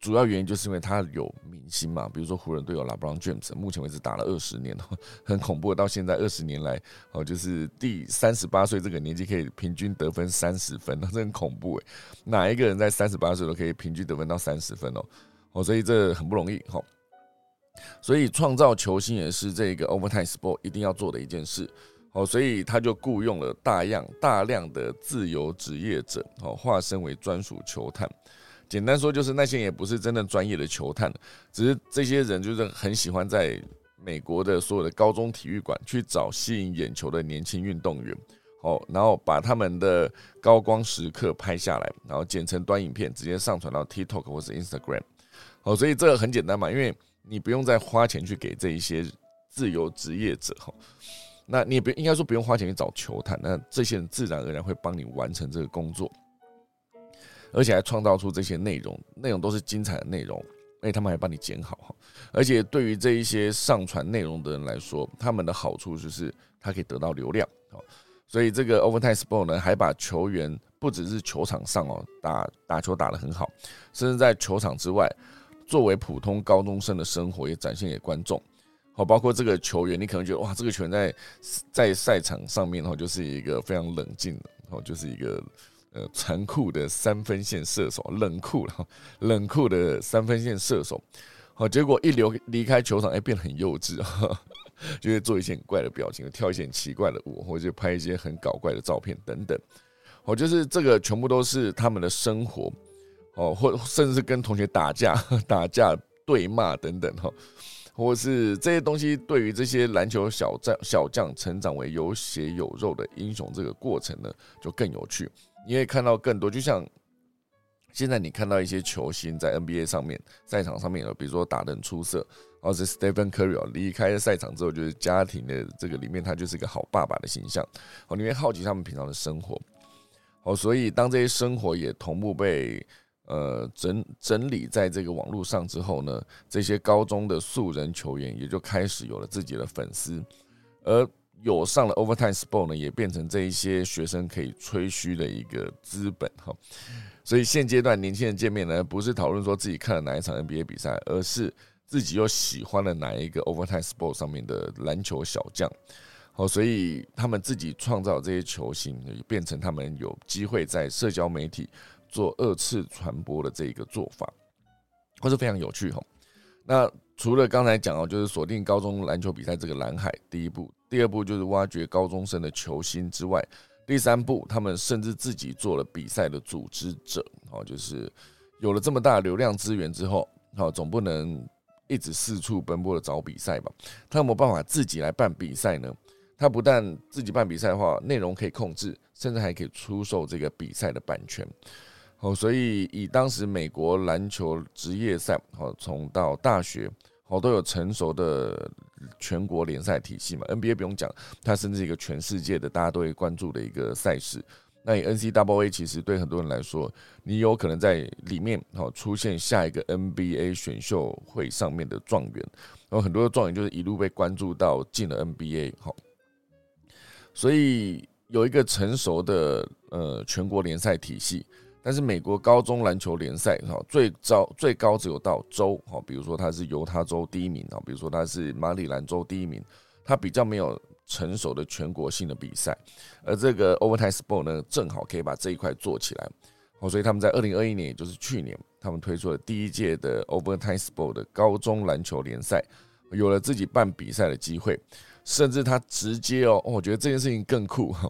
主要原因就是因为他有明星嘛，比如说湖人队有 LeBron James，目前为止打了二十年，很恐怖。到现在二十年来，哦，就是第三十八岁这个年纪可以平均得分三十分，那这很恐怖诶。哪一个人在三十八岁都可以平均得分到三十分哦？哦，所以这很不容易哈。所以创造球星也是这个 Overtime Sport 一定要做的一件事。哦，所以他就雇佣了大量大量的自由职业者，哦，化身为专属球探。简单说，就是那些也不是真正专业的球探，只是这些人就是很喜欢在美国的所有的高中体育馆去找吸引眼球的年轻运动员。哦，然后把他们的高光时刻拍下来，然后剪成短影片，直接上传到 TikTok 或是 Instagram。哦，所以这个很简单嘛，因为你不用再花钱去给这一些自由职业者哈，那你也不应该说不用花钱去找球探，那这些人自然而然会帮你完成这个工作，而且还创造出这些内容，内容都是精彩的内容，而且他们还帮你剪好哈，而且对于这一些上传内容的人来说，他们的好处就是他可以得到流量哦，所以这个 Overtime Sport 呢，还把球员不只是球场上哦打打球打得很好，甚至在球场之外。作为普通高中生的生活也展现给观众，好，包括这个球员，你可能觉得哇，这个球员在在赛场上面哈，就是一个非常冷静的，哦，就是一个呃残酷的三分线射手，冷酷了，冷酷的三分线射手，好，结果一流离开球场，哎，变得很幼稚，就会做一些很怪的表情，跳一些很奇怪的舞，或者拍一些很搞怪的照片等等，哦，就是这个全部都是他们的生活。哦，或甚至跟同学打架、打架、对骂等等哈，或是这些东西，对于这些篮球小将小将成长为有血有肉的英雄这个过程呢，就更有趣。你会看到更多，就像现在你看到一些球星在 NBA 上面赛场上面，比如说打得很出色，或是 Stephen Curry 离开赛场之后，就是家庭的这个里面，他就是一个好爸爸的形象。哦，你会好奇他们平常的生活。哦，所以当这些生活也同步被。呃，整整理在这个网络上之后呢，这些高中的素人球员也就开始有了自己的粉丝，而有上了 Overtime Sport 呢，也变成这一些学生可以吹嘘的一个资本哈。所以现阶段年轻人见面呢，不是讨论说自己看了哪一场 NBA 比赛，而是自己又喜欢了哪一个 Overtime Sport 上面的篮球小将。好，所以他们自己创造这些球星，也变成他们有机会在社交媒体。做二次传播的这一个做法，或是非常有趣哈。那除了刚才讲哦，就是锁定高中篮球比赛这个蓝海第一步，第二步就是挖掘高中生的球星之外，第三步他们甚至自己做了比赛的组织者哦，就是有了这么大流量资源之后，好总不能一直四处奔波的找比赛吧？他有没有办法自己来办比赛呢？他不但自己办比赛的话，内容可以控制，甚至还可以出售这个比赛的版权。哦，所以以当时美国篮球职业赛，哦，从到大学，好，都有成熟的全国联赛体系嘛。NBA 不用讲，它甚至一个全世界的大家都会关注的一个赛事。那你 NCAA 其实对很多人来说，你有可能在里面，哦，出现下一个 NBA 选秀会上面的状元，然后很多的状元就是一路被关注到进了 NBA。好，所以有一个成熟的呃全国联赛体系。但是美国高中篮球联赛哈最高最高只有到州哈，比如说它是犹他州第一名啊，比如说它是马里兰州第一名，它比较没有成熟的全国性的比赛，而这个 Overtime Sport 呢，正好可以把这一块做起来哦，所以他们在二零二一年，也就是去年，他们推出了第一届的 Overtime Sport 的高中篮球联赛，有了自己办比赛的机会，甚至他直接哦，我觉得这件事情更酷哈，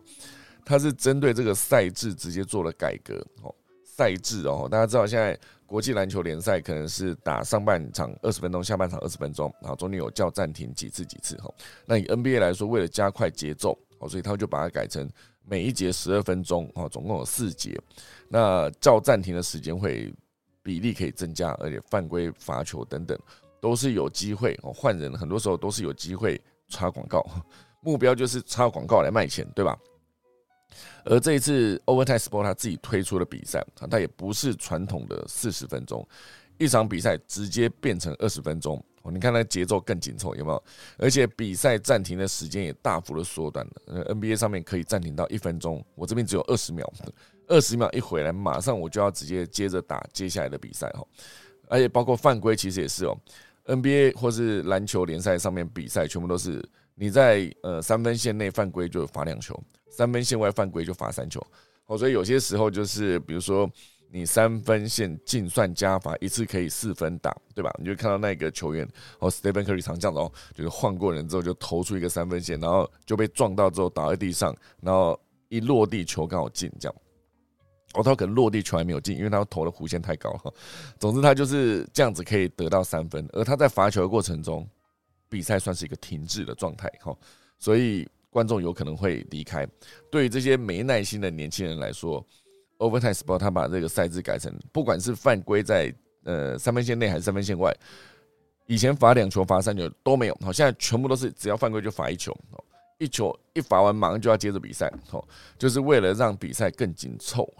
他是针对这个赛制直接做了改革哦。赛制哦，大家知道现在国际篮球联赛可能是打上半场二十分钟，下半场二十分钟，然后中间有叫暂停几次几次哈。那以 NBA 来说，为了加快节奏哦，所以他就把它改成每一节十二分钟哦，总共有四节。那叫暂停的时间会比例可以增加，而且犯规、罚球等等都是有机会哦。换人很多时候都是有机会插广告，目标就是插广告来卖钱，对吧？而这一次 Overtime Sport 他自己推出的比赛啊，它也不是传统的四十分钟，一场比赛直接变成二十分钟。你看那节奏更紧凑，有没有？而且比赛暂停的时间也大幅的缩短了。NBA 上面可以暂停到一分钟，我这边只有二十秒，二十秒一回来，马上我就要直接接着打接下来的比赛哈。而且包括犯规，其实也是哦。NBA 或是篮球联赛上面比赛，全部都是你在呃三分线内犯规就罚两球。三分线外犯规就罚三球，哦，所以有些时候就是，比如说你三分线净算加罚一次可以四分打，对吧？你就看到那个球员哦，Stephen Curry 常这样子哦，就是换过人之后就投出一个三分线，然后就被撞到之后倒在地上，然后一落地球刚好进，这样。哦，他可能落地球还没有进，因为他投的弧线太高哈。总之他就是这样子可以得到三分，而他在罚球的过程中，比赛算是一个停滞的状态哈，所以。观众有可能会离开。对于这些没耐心的年轻人来说，Overtime Sport 他把这个赛制改成，不管是犯规在呃三分线内还是三分线外，以前罚两球罚三球都没有，好，现在全部都是只要犯规就罚一球，一球一罚完马上就要接着比赛，哦，就是为了让比赛更紧凑，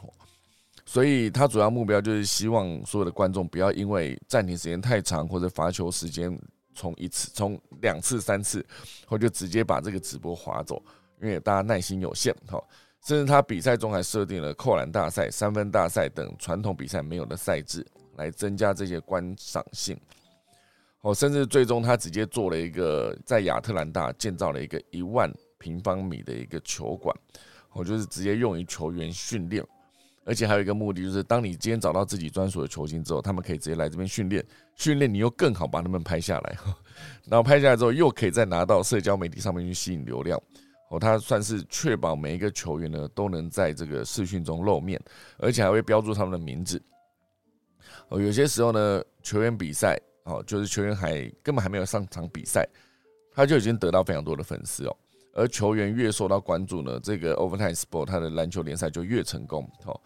所以他主要目标就是希望所有的观众不要因为暂停时间太长或者罚球时间。从一次、从两次、三次，或就直接把这个直播划走，因为大家耐心有限，哈。甚至他比赛中还设定了扣篮大赛、三分大赛等传统比赛没有的赛制，来增加这些观赏性。哦，甚至最终他直接做了一个在亚特兰大建造了一个一万平方米的一个球馆，我就是直接用于球员训练。而且还有一个目的，就是当你今天找到自己专属的球星之后，他们可以直接来这边训练，训练你又更好把他们拍下来，然后拍下来之后又可以再拿到社交媒体上面去吸引流量。哦，他算是确保每一个球员呢都能在这个视讯中露面，而且还会标注他们的名字。哦，有些时候呢，球员比赛哦，就是球员还根本还没有上场比赛，他就已经得到非常多的粉丝哦。而球员越受到关注呢，这个 Overtime Sport 它的篮球联赛就越成功。好，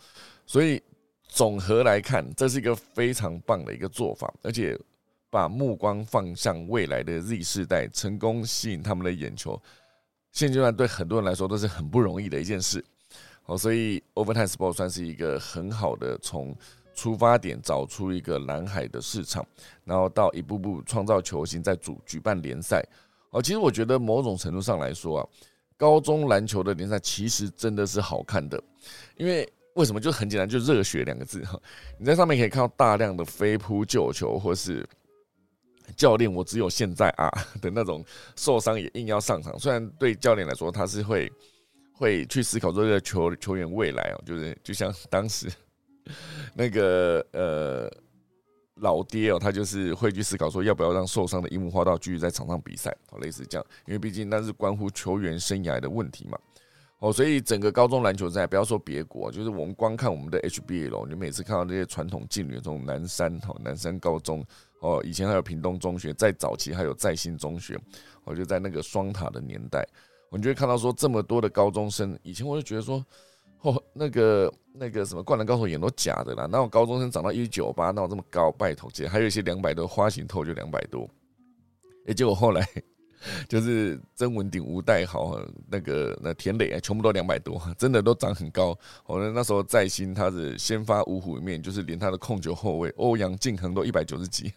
所以总和来看，这是一个非常棒的一个做法，而且把目光放向未来的 Z 世代，成功吸引他们的眼球。现阶段对很多人来说都是很不容易的一件事。好，所以 Overtime Sport 算是一个很好的从出发点找出一个蓝海的市场，然后到一步步创造球星，在主举办联赛。哦，其实我觉得某种程度上来说啊，高中篮球的联赛其实真的是好看的，因为为什么？就很简单，就热血两个字哈。你在上面可以看到大量的飞扑救球，或是教练我只有现在啊的那种受伤也硬要上场。虽然对教练来说，他是会会去思考这个球球员未来哦，就是就像当时那个呃。老爹哦，他就是会去思考说，要不要让受伤的樱木花道继续在场上比赛，哦，类似这样，因为毕竟那是关乎球员生涯的问题嘛，哦，所以整个高中篮球赛，不要说别国，就是我们光看我们的 HBL，你每次看到这些传统劲旅，这种南山哦，南山高中哦，以前还有屏东中学，在早期还有在新中学，我就在那个双塔的年代，我们就会看到说这么多的高中生，以前我就觉得说。哦，那个那个什么灌篮高手演都假的啦，那我高中生长到一九八，那我这么高，拜托姐，还有一些两百多花型透就两百多，哎，结果后来就是曾文鼎、吴代豪、那个那田磊啊，全部都两百多，真的都长很高。我那时候在新他的先发五虎里面，就是连他的控球后卫欧阳靖恒都一百九十几，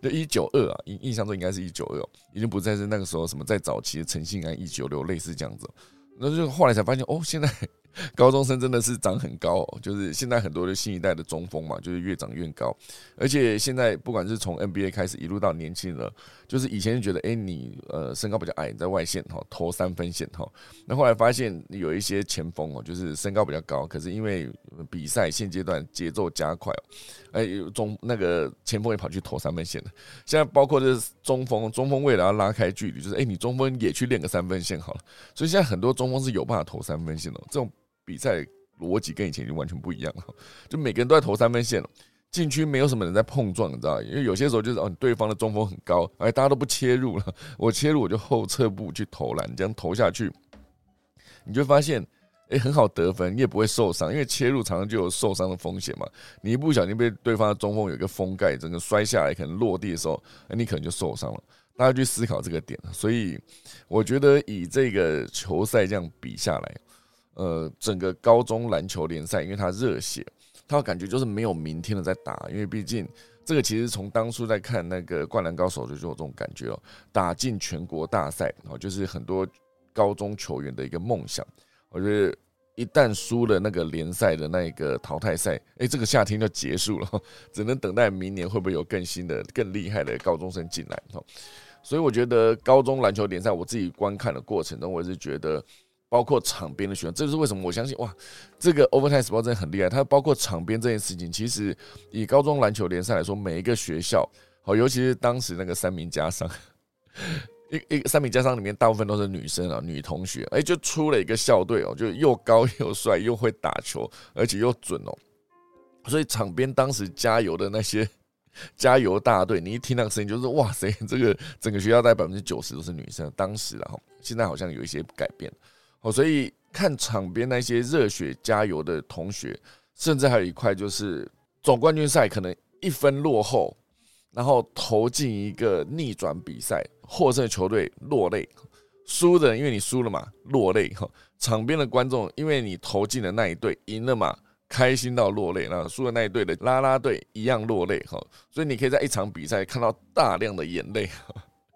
就一九二啊，印印象中应该是一九二，已经不再是那个时候什么在早期的陈信安一九六类似这样子，那就后来才发现哦，现在。高中生真的是长很高哦，就是现在很多的新一代的中锋嘛，就是越长越高。而且现在不管是从 NBA 开始一路到年轻人，就是以前就觉得，哎，你呃身高比较矮，你在外线哈投三分线哈。那后来发现有一些前锋哦，就是身高比较高，可是因为比赛现阶段节奏加快哦，哎中那个前锋也跑去投三分线了。现在包括这中锋，中锋为了要拉开距离，就是哎你中锋也去练个三分线好了。所以现在很多中锋是有办法投三分线的，这种。比赛逻辑跟以前已经完全不一样了，就每个人都在投三分线了，禁区没有什么人在碰撞，你知道因为有些时候就是哦，对方的中锋很高，哎，大家都不切入了，我切入我就后撤步去投篮，这样投下去，你就发现哎很好得分，你也不会受伤，因为切入常常就有受伤的风险嘛。你一不小心被对方的中锋有一个封盖，整个摔下来，可能落地的时候，哎，你可能就受伤了。大家去思考这个点，所以我觉得以这个球赛这样比下来。呃，整个高中篮球联赛，因为它热血，它感觉就是没有明天的在打。因为毕竟这个其实从当初在看那个灌篮高手就就有这种感觉哦，打进全国大赛哦，就是很多高中球员的一个梦想。我觉得一旦输了那个联赛的那个淘汰赛，哎，这个夏天就结束了，只能等待明年会不会有更新的、更厉害的高中生进来。所以我觉得高中篮球联赛，我自己观看的过程中，我是觉得。包括场边的选手，这就是为什么我相信哇，这个 Overtime Sport 真的很厉害。它包括场边这件事情，其实以高中篮球联赛来说，每一个学校，好，尤其是当时那个三名加上 一一三名加上里面大部分都是女生啊，女同学，哎，就出了一个校队哦，就又高又帅又会打球，而且又准哦。所以场边当时加油的那些 加油大队，你一听那个声音就是哇塞，这个整个学校大概百分之九十都是女生。当时然后现在好像有一些改变哦，所以看场边那些热血加油的同学，甚至还有一块就是总冠军赛可能一分落后，然后投进一个逆转比赛，获胜球队落泪。输的，因为你输了嘛，落泪哈。场边的观众，因为你投进的那一队赢了嘛，开心到落泪。那输的那一队的啦啦队一样落泪哈。所以你可以在一场比赛看到大量的眼泪，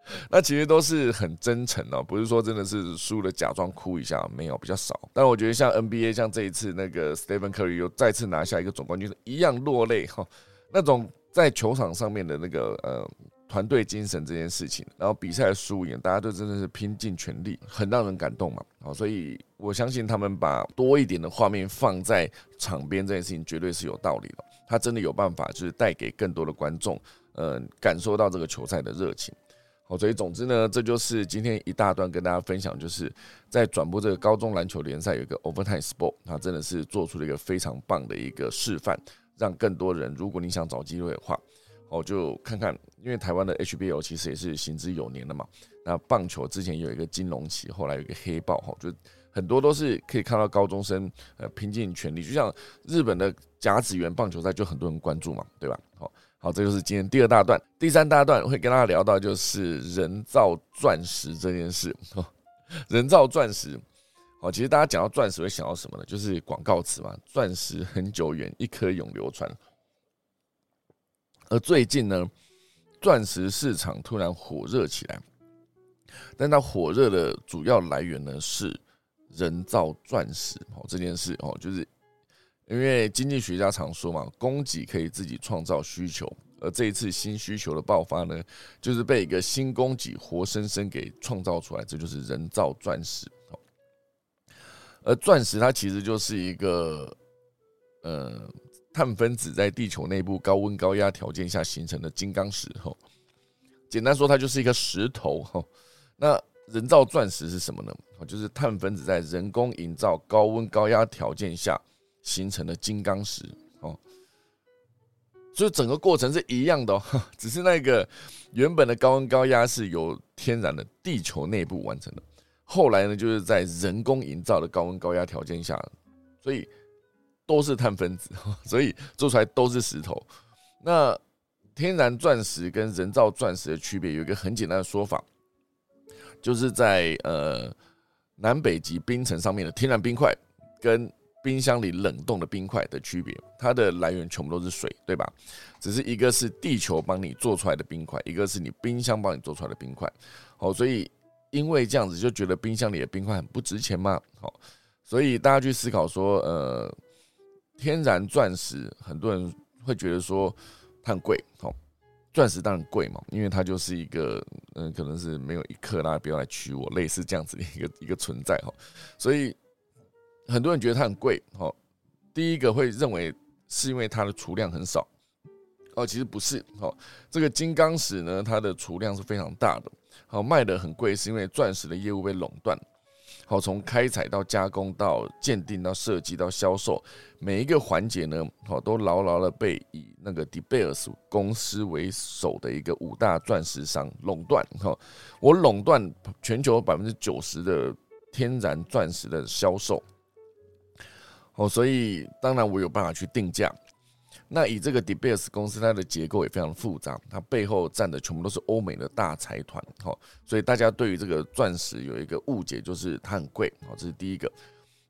那其实都是很真诚哦，不是说真的是输了假装哭一下，没有比较少。但我觉得像 NBA，像这一次那个 Stephen Curry 又再次拿下一个总冠军，一样落泪哈。那种在球场上面的那个呃。团队精神这件事情，然后比赛的输赢，大家都真的是拼尽全力，很让人感动嘛。好，所以我相信他们把多一点的画面放在场边这件事情，绝对是有道理的。他真的有办法，就是带给更多的观众，嗯，感受到这个球赛的热情。好，所以总之呢，这就是今天一大段跟大家分享，就是在转播这个高中篮球联赛有一个 Overtime Sport，它真的是做出了一个非常棒的一个示范，让更多人，如果你想找机会的话。哦，就看看，因为台湾的 HBL 其实也是行之有年的嘛。那棒球之前有一个金龙旗，后来有一个黑豹，哈，就很多都是可以看到高中生呃拼尽全力，就像日本的甲子园棒球赛，就很多人关注嘛，对吧？好，好，这就是今天第二大段，第三大段会跟大家聊到就是人造钻石这件事。人造钻石，好，其实大家讲到钻石会想到什么呢？就是广告词嘛，钻石很久远，一颗永流传。而最近呢，钻石市场突然火热起来，但它火热的主要来源呢是人造钻石哦这件事哦，就是因为经济学家常说嘛，供给可以自己创造需求，而这一次新需求的爆发呢，就是被一个新供给活生生给创造出来，这就是人造钻石哦。而钻石它其实就是一个，呃。碳分子在地球内部高温高压条件下形成的金刚石，吼，简单说，它就是一个石头，吼。那人造钻石是什么呢？就是碳分子在人工营造高温高压条件下形成的金刚石，哦。所以整个过程是一样的，只是那个原本的高温高压是由天然的地球内部完成的，后来呢，就是在人工营造的高温高压条件下，所以。都是碳分子，所以做出来都是石头。那天然钻石跟人造钻石的区别有一个很简单的说法，就是在呃南北极冰层上面的天然冰块跟冰箱里冷冻的冰块的区别，它的来源全部都是水，对吧？只是一个是地球帮你做出来的冰块，一个是你冰箱帮你做出来的冰块。好，所以因为这样子就觉得冰箱里的冰块很不值钱嘛？好，所以大家去思考说，呃。天然钻石，很多人会觉得说它很贵，好，钻石当然贵嘛，因为它就是一个，嗯，可能是没有一克拉，不要来娶我，类似这样子的一个一个存在哈，所以很多人觉得它很贵，好，第一个会认为是因为它的储量很少，哦，其实不是，好，这个金刚石呢，它的储量是非常大的，好，卖的很贵，是因为钻石的业务被垄断。好，从开采到加工到鉴定到设计到销售，每一个环节呢，好都牢牢的被以那个 De Beers 公司为首的一个五大钻石商垄断。哈，我垄断全球百分之九十的天然钻石的销售。哦，所以当然我有办法去定价。那以这个 De Beers 公司，它的结构也非常复杂，它背后站的全部都是欧美的大财团，哈，所以大家对于这个钻石有一个误解，就是它很贵，好，这是第一个。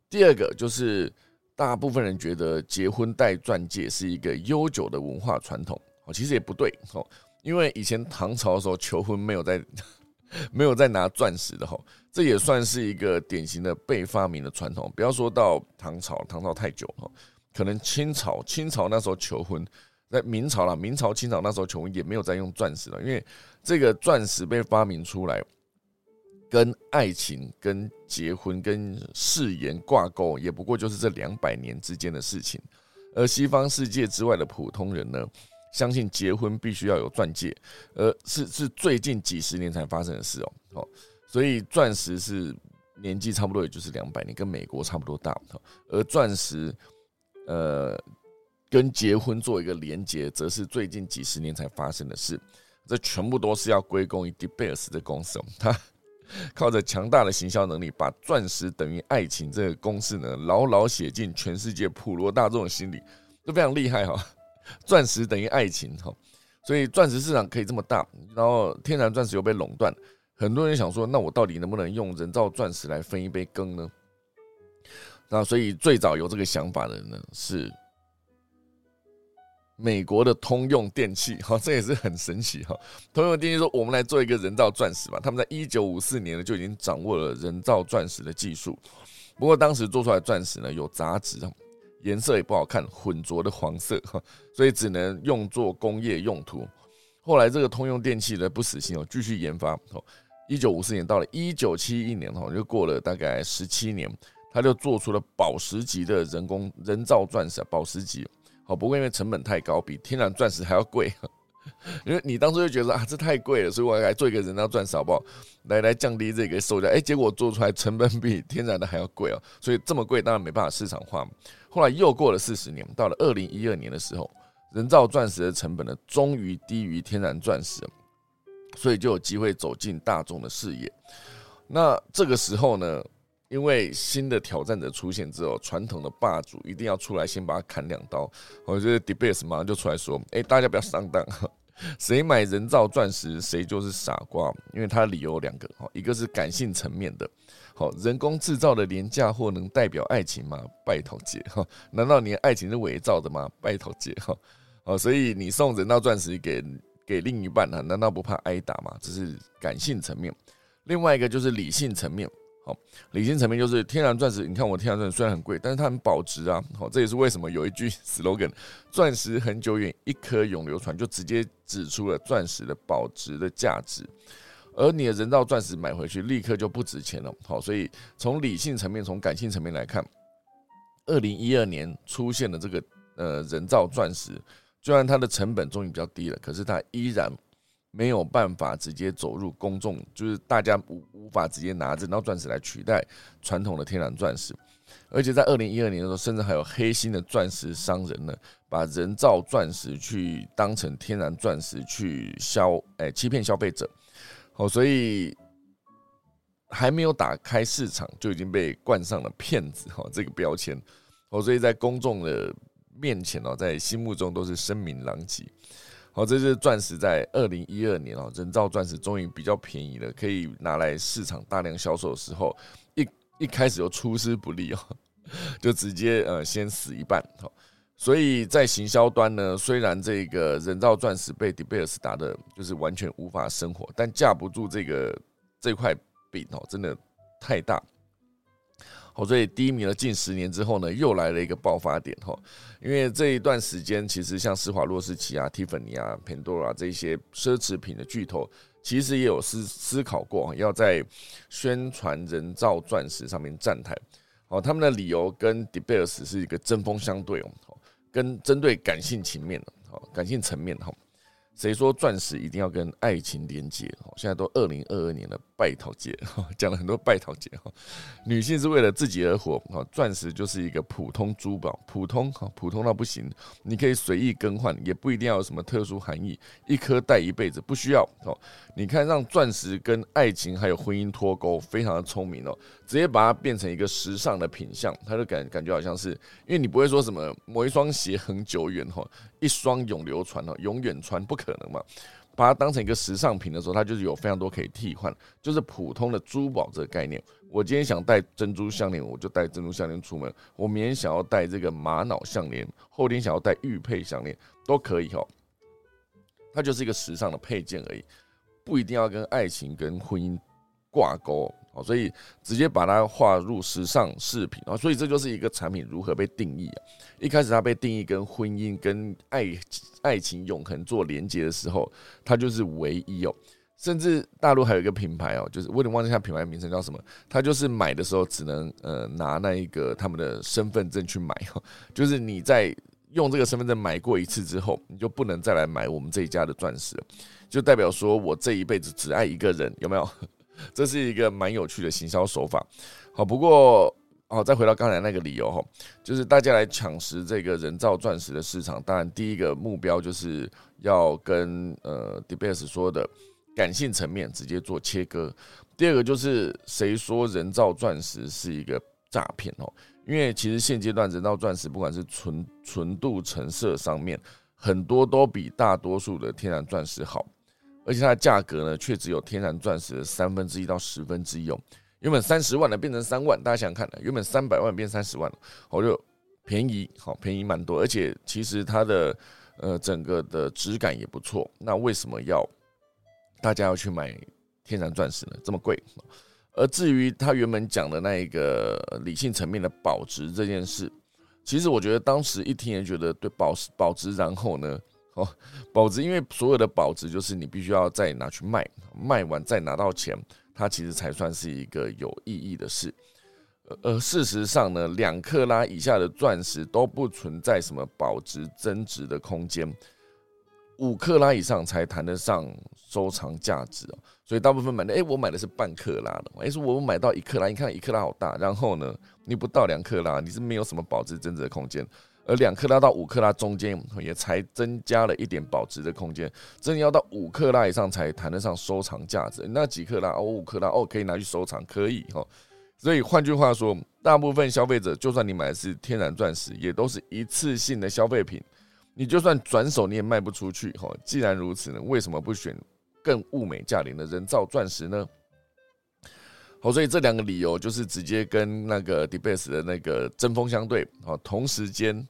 第二个就是大部分人觉得结婚戴钻戒是一个悠久的文化传统，哦，其实也不对，哦，因为以前唐朝的时候求婚没有在 没有在拿钻石的，哈，这也算是一个典型的被发明的传统。不要说到唐朝，唐朝太久，哈。可能清朝，清朝那时候求婚，在明朝了，明朝、清朝那时候求婚也没有再用钻石了，因为这个钻石被发明出来，跟爱情、跟结婚、跟誓言挂钩，也不过就是这两百年之间的事情。而西方世界之外的普通人呢，相信结婚必须要有钻戒，而是是最近几十年才发生的事哦。好，所以钻石是年纪差不多也就是两百年，跟美国差不多大。而钻石。呃，跟结婚做一个连接，则是最近几十年才发生的事。这全部都是要归功于 De Beers 的公司，他靠着强大的行销能力，把“钻石等于爱情”这个公式呢，牢牢写进全世界普罗大众的心里，都非常厉害哈。钻石等于爱情哈，所以钻石市场可以这么大，然后天然钻石又被垄断，很多人想说，那我到底能不能用人造钻石来分一杯羹呢？那所以最早有这个想法的人呢是。美国的通用电器，哈，这也是很神奇哈。通用电器说：“我们来做一个人造钻石吧。”他们在一九五四年呢就已经掌握了人造钻石的技术。不过当时做出来钻石呢有杂质，颜色也不好看，混浊的黄色哈，所以只能用作工业用途。后来这个通用电器呢不死心哦，继续研发。哦，一九五四年到了一九七一年哈，就过了大概十七年，他就做出了宝石级的人工人造钻石，宝石级。好，不过因为成本太高，比天然钻石还要贵，因为你当初就觉得啊，这太贵了，所以我来做一个人造钻石好不好？来来降低这个售价，哎，结果做出来成本比天然的还要贵哦，所以这么贵当然没办法市场化嘛。后来又过了四十年，到了二零一二年的时候，人造钻石的成本呢，终于低于天然钻石，所以就有机会走进大众的视野。那这个时候呢？因为新的挑战者出现之后，传统的霸主一定要出来先把他砍两刀。我觉得 d e b a s 马上就出来说：“哎，大家不要上当，谁买人造钻石谁就是傻瓜。”因为他的理由有两个，哈，一个是感性层面的，好，人工制造的廉价货能代表爱情吗？拜托姐，哈，难道你的爱情是伪造的吗？拜托姐，哈，哦，所以你送人造钻石给给另一半呢，难道不怕挨打吗？这是感性层面。另外一个就是理性层面。好，理性层面就是天然钻石。你看我天然钻石虽然很贵，但是它很保值啊。好，这也是为什么有一句 slogan：“ 钻石很久远，一颗永流传”，就直接指出了钻石的保值的价值。而你的人造钻石买回去，立刻就不值钱了。好，所以从理性层面、从感性层面来看，二零一二年出现的这个呃人造钻石，虽然它的成本终于比较低了，可是它依然。没有办法直接走入公众，就是大家无无法直接拿人造钻石来取代传统的天然钻石，而且在二零一二年的时候，甚至还有黑心的钻石商人呢，把人造钻石去当成天然钻石去销，哎，欺骗消费者。好，所以还没有打开市场就已经被冠上了骗子哈这个标签。哦，所以在公众的面前哦，在心目中都是声名狼藉。好，这是钻石在二零一二年哦，人造钻石终于比较便宜了，可以拿来市场大量销售的时候，一一开始就出师不利哦，就直接呃先死一半。好，所以在行销端呢，虽然这个人造钻石被 De Beers 打的，就是完全无法生活，但架不住这个这块饼哦，真的太大。哦，所以低迷了近十年之后呢，又来了一个爆发点哈。因为这一段时间，其实像施华洛世奇啊、蒂芙尼啊、Pandora 这些奢侈品的巨头，其实也有思思考过要在宣传人造钻石上面站台。哦，他们的理由跟 De Beers 是一个针锋相对哦，跟针对感性情面的，哦，感性层面哈。谁说钻石一定要跟爱情连接？哦，现在都二零二二年了，拜桃节 讲了很多拜桃节哈。女性是为了自己而活，哈，钻石就是一个普通珠宝，普通哈，普通到不行，你可以随意更换，也不一定要有什么特殊含义，一颗戴一辈子不需要。哦，你看让钻石跟爱情还有婚姻脱钩，非常的聪明哦，直接把它变成一个时尚的品相，它就感感觉好像是，因为你不会说什么某一双鞋很久远哈。一双永流传哦，永远穿不可能嘛？把它当成一个时尚品的时候，它就是有非常多可以替换，就是普通的珠宝这个概念。我今天想戴珍珠项链，我就戴珍珠项链出门；我明天想要戴这个玛瑙项链，后天想要戴玉佩项链，都可以哦。它就是一个时尚的配件而已，不一定要跟爱情跟婚姻挂钩。哦，所以直接把它划入时尚饰品啊，所以这就是一个产品如何被定义啊。一开始它被定义跟婚姻、跟爱爱情永恒做连接的时候，它就是唯一哦。甚至大陆还有一个品牌哦，就是我有点忘记它品牌名称叫什么，它就是买的时候只能呃拿那一个他们的身份证去买哦，就是你在用这个身份证买过一次之后，你就不能再来买我们这一家的钻石，就代表说我这一辈子只爱一个人，有没有？这是一个蛮有趣的行销手法，好，不过哦，再回到刚才那个理由哈，就是大家来抢食这个人造钻石的市场。当然，第一个目标就是要跟呃 d e b a s 说的感性层面直接做切割。第二个就是谁说人造钻石是一个诈骗哦？因为其实现阶段人造钻石不管是纯纯度、成色上面，很多都比大多数的天然钻石好，而且它的价格呢，却只有天然钻石的三分之一到十分之一哦。原本三十万的变成三万，大家想想看，原本三百万变三十万，好就便宜，好便宜蛮多，而且其实它的呃整个的质感也不错。那为什么要大家要去买天然钻石呢？这么贵？而至于他原本讲的那一个理性层面的保值这件事，其实我觉得当时一听也觉得对保保值，然后呢，哦保值，因为所有的保值就是你必须要再拿去卖，卖完再拿到钱。它其实才算是一个有意义的事，呃，事实上呢，两克拉以下的钻石都不存在什么保值增值的空间，五克拉以上才谈得上收藏价值哦。所以大部分买的，哎，我买的是半克拉的，哎，说我买到一克拉，你看一克拉好大，然后呢，你不到两克拉，你是没有什么保值增值的空间。而两克拉到五克拉中间也才增加了一点保值的空间，真的要到五克拉以上才谈得上收藏价值。那几克拉哦，五克拉哦，可以拿去收藏，可以哈。所以换句话说，大部分消费者，就算你买的是天然钻石，也都是一次性的消费品，你就算转手你也卖不出去哈。既然如此呢，为什么不选更物美价廉的人造钻石呢？好，所以这两个理由就是直接跟那个 Debase 的那个针锋相对，好，同时间。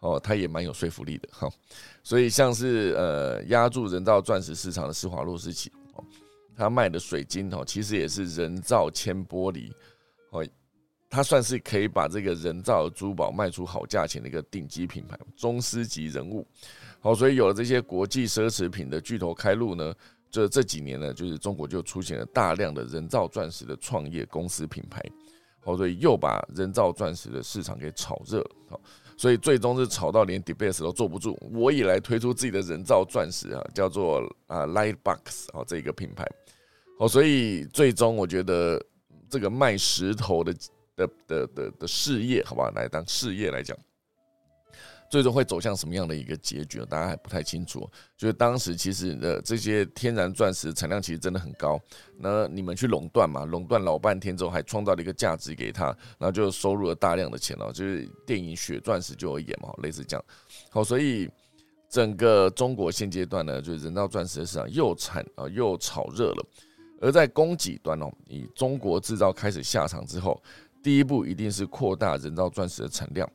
哦，它也蛮有说服力的哈，所以像是呃压住人造钻石市场的施华洛世奇哦，它卖的水晶哦，其实也是人造铅玻璃哦，它算是可以把这个人造珠宝卖出好价钱的一个顶级品牌，宗师级人物。好，所以有了这些国际奢侈品的巨头开路呢，这这几年呢，就是中国就出现了大量的人造钻石的创业公司品牌，好，所以又把人造钻石的市场给炒热好。所以最终是炒到连 Debase 都坐不住，我也来推出自己的人造钻石啊，叫做啊 Lightbox 啊这个品牌。哦，所以最终我觉得这个卖石头的的的的的事业，好吧？来当事业来讲。最终会走向什么样的一个结局？大家还不太清楚。就是当时其实的这些天然钻石产量其实真的很高，那你们去垄断嘛，垄断老半天之后，还创造了一个价值给他，然后就收入了大量的钱哦。就是电影《血钻石》就有演嘛，类似这样。好，所以整个中国现阶段呢，就是人造钻石的市场又产啊又炒热了。而在供给端哦，以中国制造开始下场之后，第一步一定是扩大人造钻石的产量。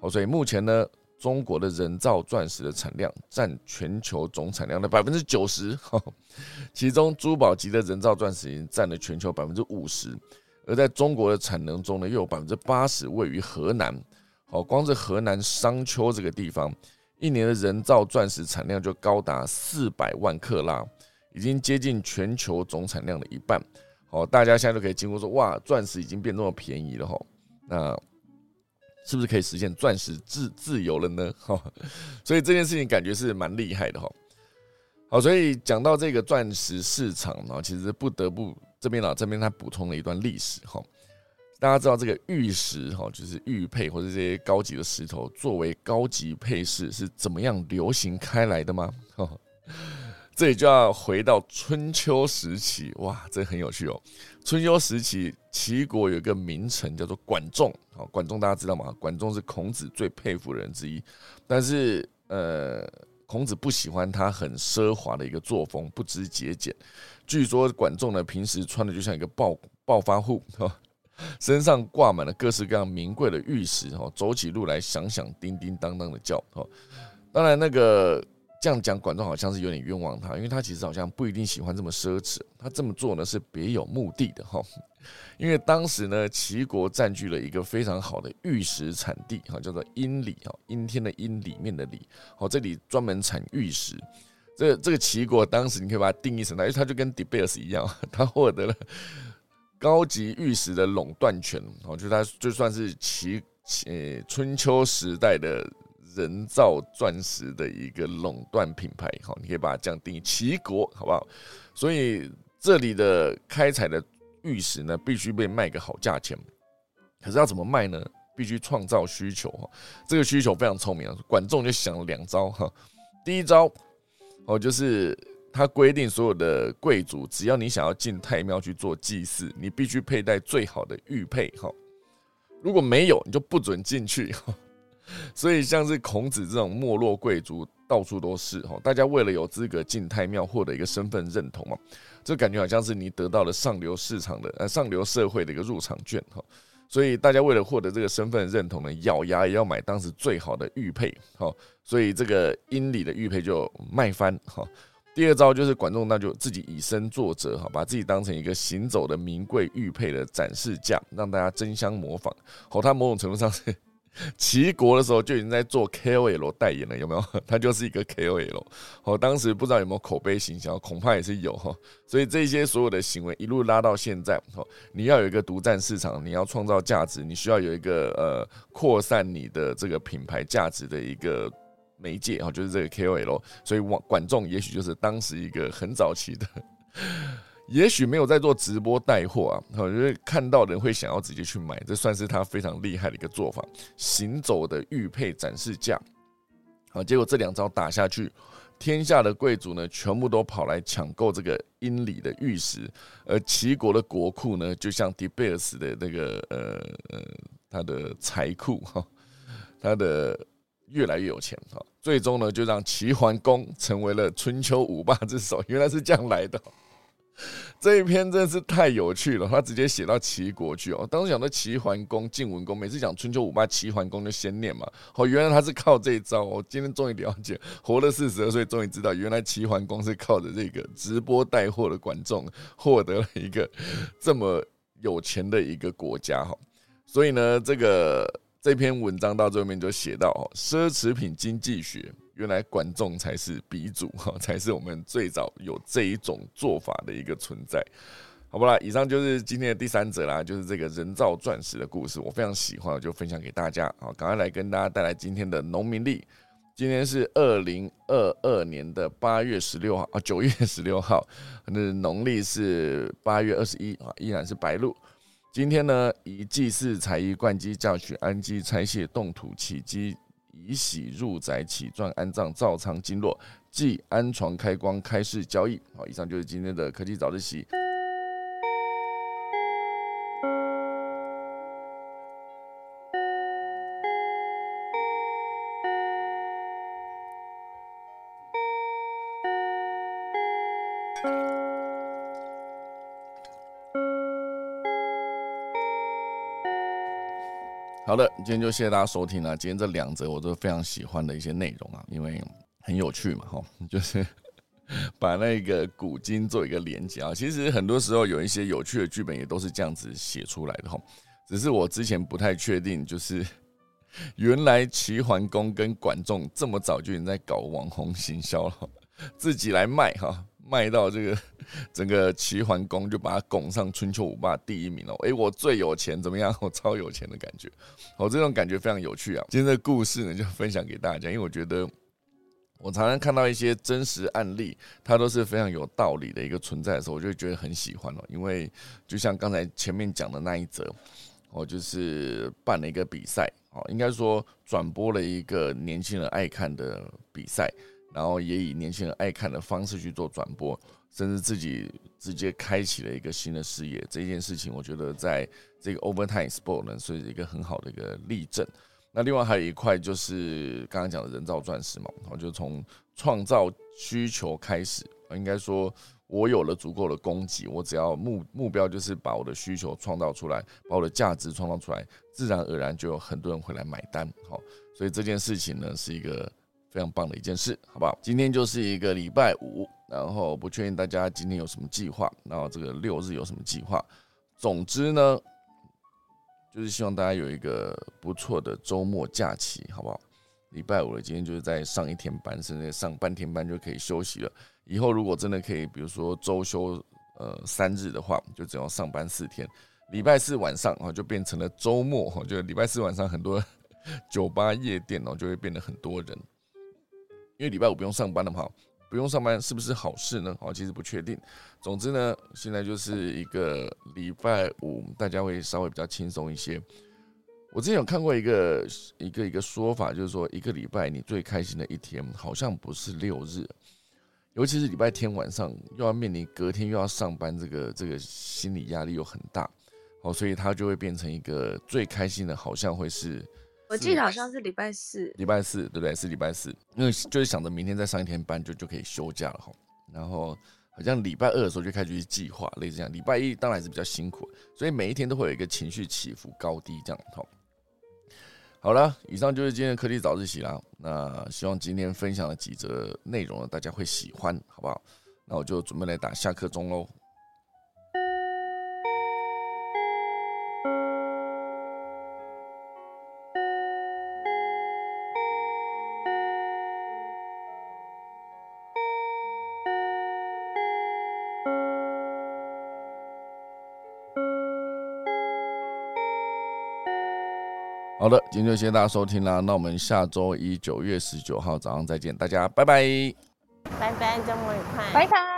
好，所以目前呢。中国的人造钻石的产量占全球总产量的百分之九十，其中珠宝级的人造钻石已经占了全球百分之五十，而在中国的产能中呢，又有百分之八十位于河南。好，光是河南商丘这个地方，一年的人造钻石产量就高达四百万克拉，已经接近全球总产量的一半。好，大家现在都可以经过说，哇，钻石已经变那么便宜了哈，那。是不是可以实现钻石自自由了呢？哈，所以这件事情感觉是蛮厉害的哈。好，所以讲到这个钻石市场呢，其实不得不这边呢这边他补充了一段历史哈。大家知道这个玉石哈，就是玉佩或者这些高级的石头作为高级配饰是怎么样流行开来的吗？哈。这里就要回到春秋时期，哇，这很有趣哦。春秋时期，齐国有个名臣叫做管仲，好，管仲大家知道吗？管仲是孔子最佩服的人之一，但是呃，孔子不喜欢他很奢华的一个作风，不知节俭。据说管仲呢，平时穿的就像一个暴暴发户，身上挂满了各式各样名贵的玉石，哈，走起路来响响叮叮当当的叫，哈。当然那个。这样讲，管仲好像是有点冤枉他，因为他其实好像不一定喜欢这么奢侈，他这么做呢是别有目的的哈。因为当时呢，齐国占据了一个非常好的玉石产地哈，叫做阴里哈，阴天的阴里面的里，好，这里专门产玉石。这这个齐国当时你可以把它定义成，因为它就跟 Debase 一样，它获得了高级玉石的垄断权，哦，就它就算是齐呃春秋时代的。人造钻石的一个垄断品牌，好，你可以把它这样定义，齐国，好不好？所以这里的开采的玉石呢，必须被卖个好价钱。可是要怎么卖呢？必须创造需求哈，这个需求非常聪明啊。管仲就想了两招哈，第一招哦，就是他规定所有的贵族，只要你想要进太庙去做祭祀，你必须佩戴最好的玉佩哈，如果没有，你就不准进去。所以像是孔子这种没落贵族到处都是哈，大家为了有资格进太庙，获得一个身份认同嘛，这感觉好像是你得到了上流市场的呃上流社会的一个入场券哈。所以大家为了获得这个身份认同呢，咬牙也要买当时最好的玉佩，哈，所以这个阴里的玉佩就卖翻，哈。第二招就是管仲，那就自己以身作则，哈，把自己当成一个行走的名贵玉佩的展示架，让大家争相模仿，好，他某种程度上是。齐国的时候就已经在做 KOL 代言了，有没有？他就是一个 KOL。哦，当时不知道有没有口碑形象，恐怕也是有哈。所以这些所有的行为一路拉到现在，哦，你要有一个独占市场，你要创造价值，你需要有一个呃扩散你的这个品牌价值的一个媒介，哈，就是这个 KOL。所以管管仲也许就是当时一个很早期的。也许没有在做直播带货啊，我觉得看到人会想要直接去买，这算是他非常厉害的一个做法。行走的玉佩展示架，好，结果这两招打下去，天下的贵族呢，全部都跑来抢购这个英里的玉石，而齐国的国库呢，就像迪贝尔斯的那个呃呃，他的财库哈，他的越来越有钱哈，最终呢，就让齐桓公成为了春秋五霸之首，原来是这样来的。这一篇真的是太有趣了，他直接写到齐国去哦。当时讲的齐桓公、晋文公，每次讲春秋五霸，齐桓公就先念嘛。哦，原来他是靠这一招。我今天终于了解，活了四十二岁，终于知道，原来齐桓公是靠着这个直播带货的管仲，获得了一个这么有钱的一个国家哈。所以呢，这个这篇文章到最后面就写到哦，奢侈品经济学。原来管仲才是鼻祖 哈，才是我们最早有这一种做法的一个存在，好不啦？以上就是今天的第三者啦，就是这个人造钻石的故事，我非常喜欢，我就分享给大家。好，赶快来跟大家带来今天的农民历。今天是二零二二年的八月十六号啊，九月 十六号，那农历是八月二十一啊，依然是白露。今天呢，以祭祀、才艺、灌机、教取、安基、拆卸、动土、起基。以喜入宅、起转、安葬、造仓、经络，即安床、开光、开市、交易。好，以上就是今天的科技早自习。好的，今天就谢谢大家收听了。今天这两则我都非常喜欢的一些内容啊，因为很有趣嘛，哈，就是把那个古今做一个连接啊。其实很多时候有一些有趣的剧本也都是这样子写出来的哈。只是我之前不太确定，就是 原来齐桓公跟管仲这么早就已经在搞网红行销了，自己来卖哈。卖到这个整个齐桓公就把他拱上春秋五霸第一名了。哎，我最有钱怎么样？我超有钱的感觉，哦，这种感觉非常有趣啊。今天的故事呢，就分享给大家，因为我觉得我常常看到一些真实案例，它都是非常有道理的一个存在的时候，我就觉得很喜欢哦。因为就像刚才前面讲的那一则，我就是办了一个比赛，哦，应该说转播了一个年轻人爱看的比赛。然后也以年轻人爱看的方式去做转播，甚至自己直接开启了一个新的事业。这件事情，我觉得在这个 Overtime Sport 呢，是一个很好的一个例证。那另外还有一块就是刚刚讲的人造钻石嘛，我就从创造需求开始，应该说我有了足够的供给，我只要目目标就是把我的需求创造出来，把我的价值创造出来，自然而然就有很多人会来买单。好，所以这件事情呢，是一个。非常棒的一件事，好不好？今天就是一个礼拜五，然后不确定大家今天有什么计划，然后这个六日有什么计划。总之呢，就是希望大家有一个不错的周末假期，好不好？礼拜五了，今天就是在上一天班，甚至上半天班就可以休息了。以后如果真的可以，比如说周休呃三日的话，就只要上班四天。礼拜四晚上啊，就变成了周末哈，就礼拜四晚上很多酒吧夜店哦，就会变得很多人。因为礼拜五不用上班了嘛，不用上班是不是好事呢？哦，其实不确定。总之呢，现在就是一个礼拜五，大家会稍微比较轻松一些。我之前有看过一个一个一个说法，就是说一个礼拜你最开心的一天，好像不是六日，尤其是礼拜天晚上又要面临隔天又要上班，这个这个心理压力又很大，哦，所以它就会变成一个最开心的，好像会是。我记得好像是礼拜四，礼拜四对不对？是礼拜四，因为就是想着明天再上一天班就就可以休假了哈。然后好像礼拜二的时候就开始去计划，类似这样。礼拜一当然是比较辛苦，所以每一天都会有一个情绪起伏高低这样哈。好了，以上就是今天的科技早自习啦。那希望今天分享的几则内容呢，大家会喜欢，好不好？那我就准备来打下课钟喽。的，今天就谢谢大家收听啦。那我们下周一九月十九号早上再见，大家拜拜，拜拜，周末愉快，拜拜。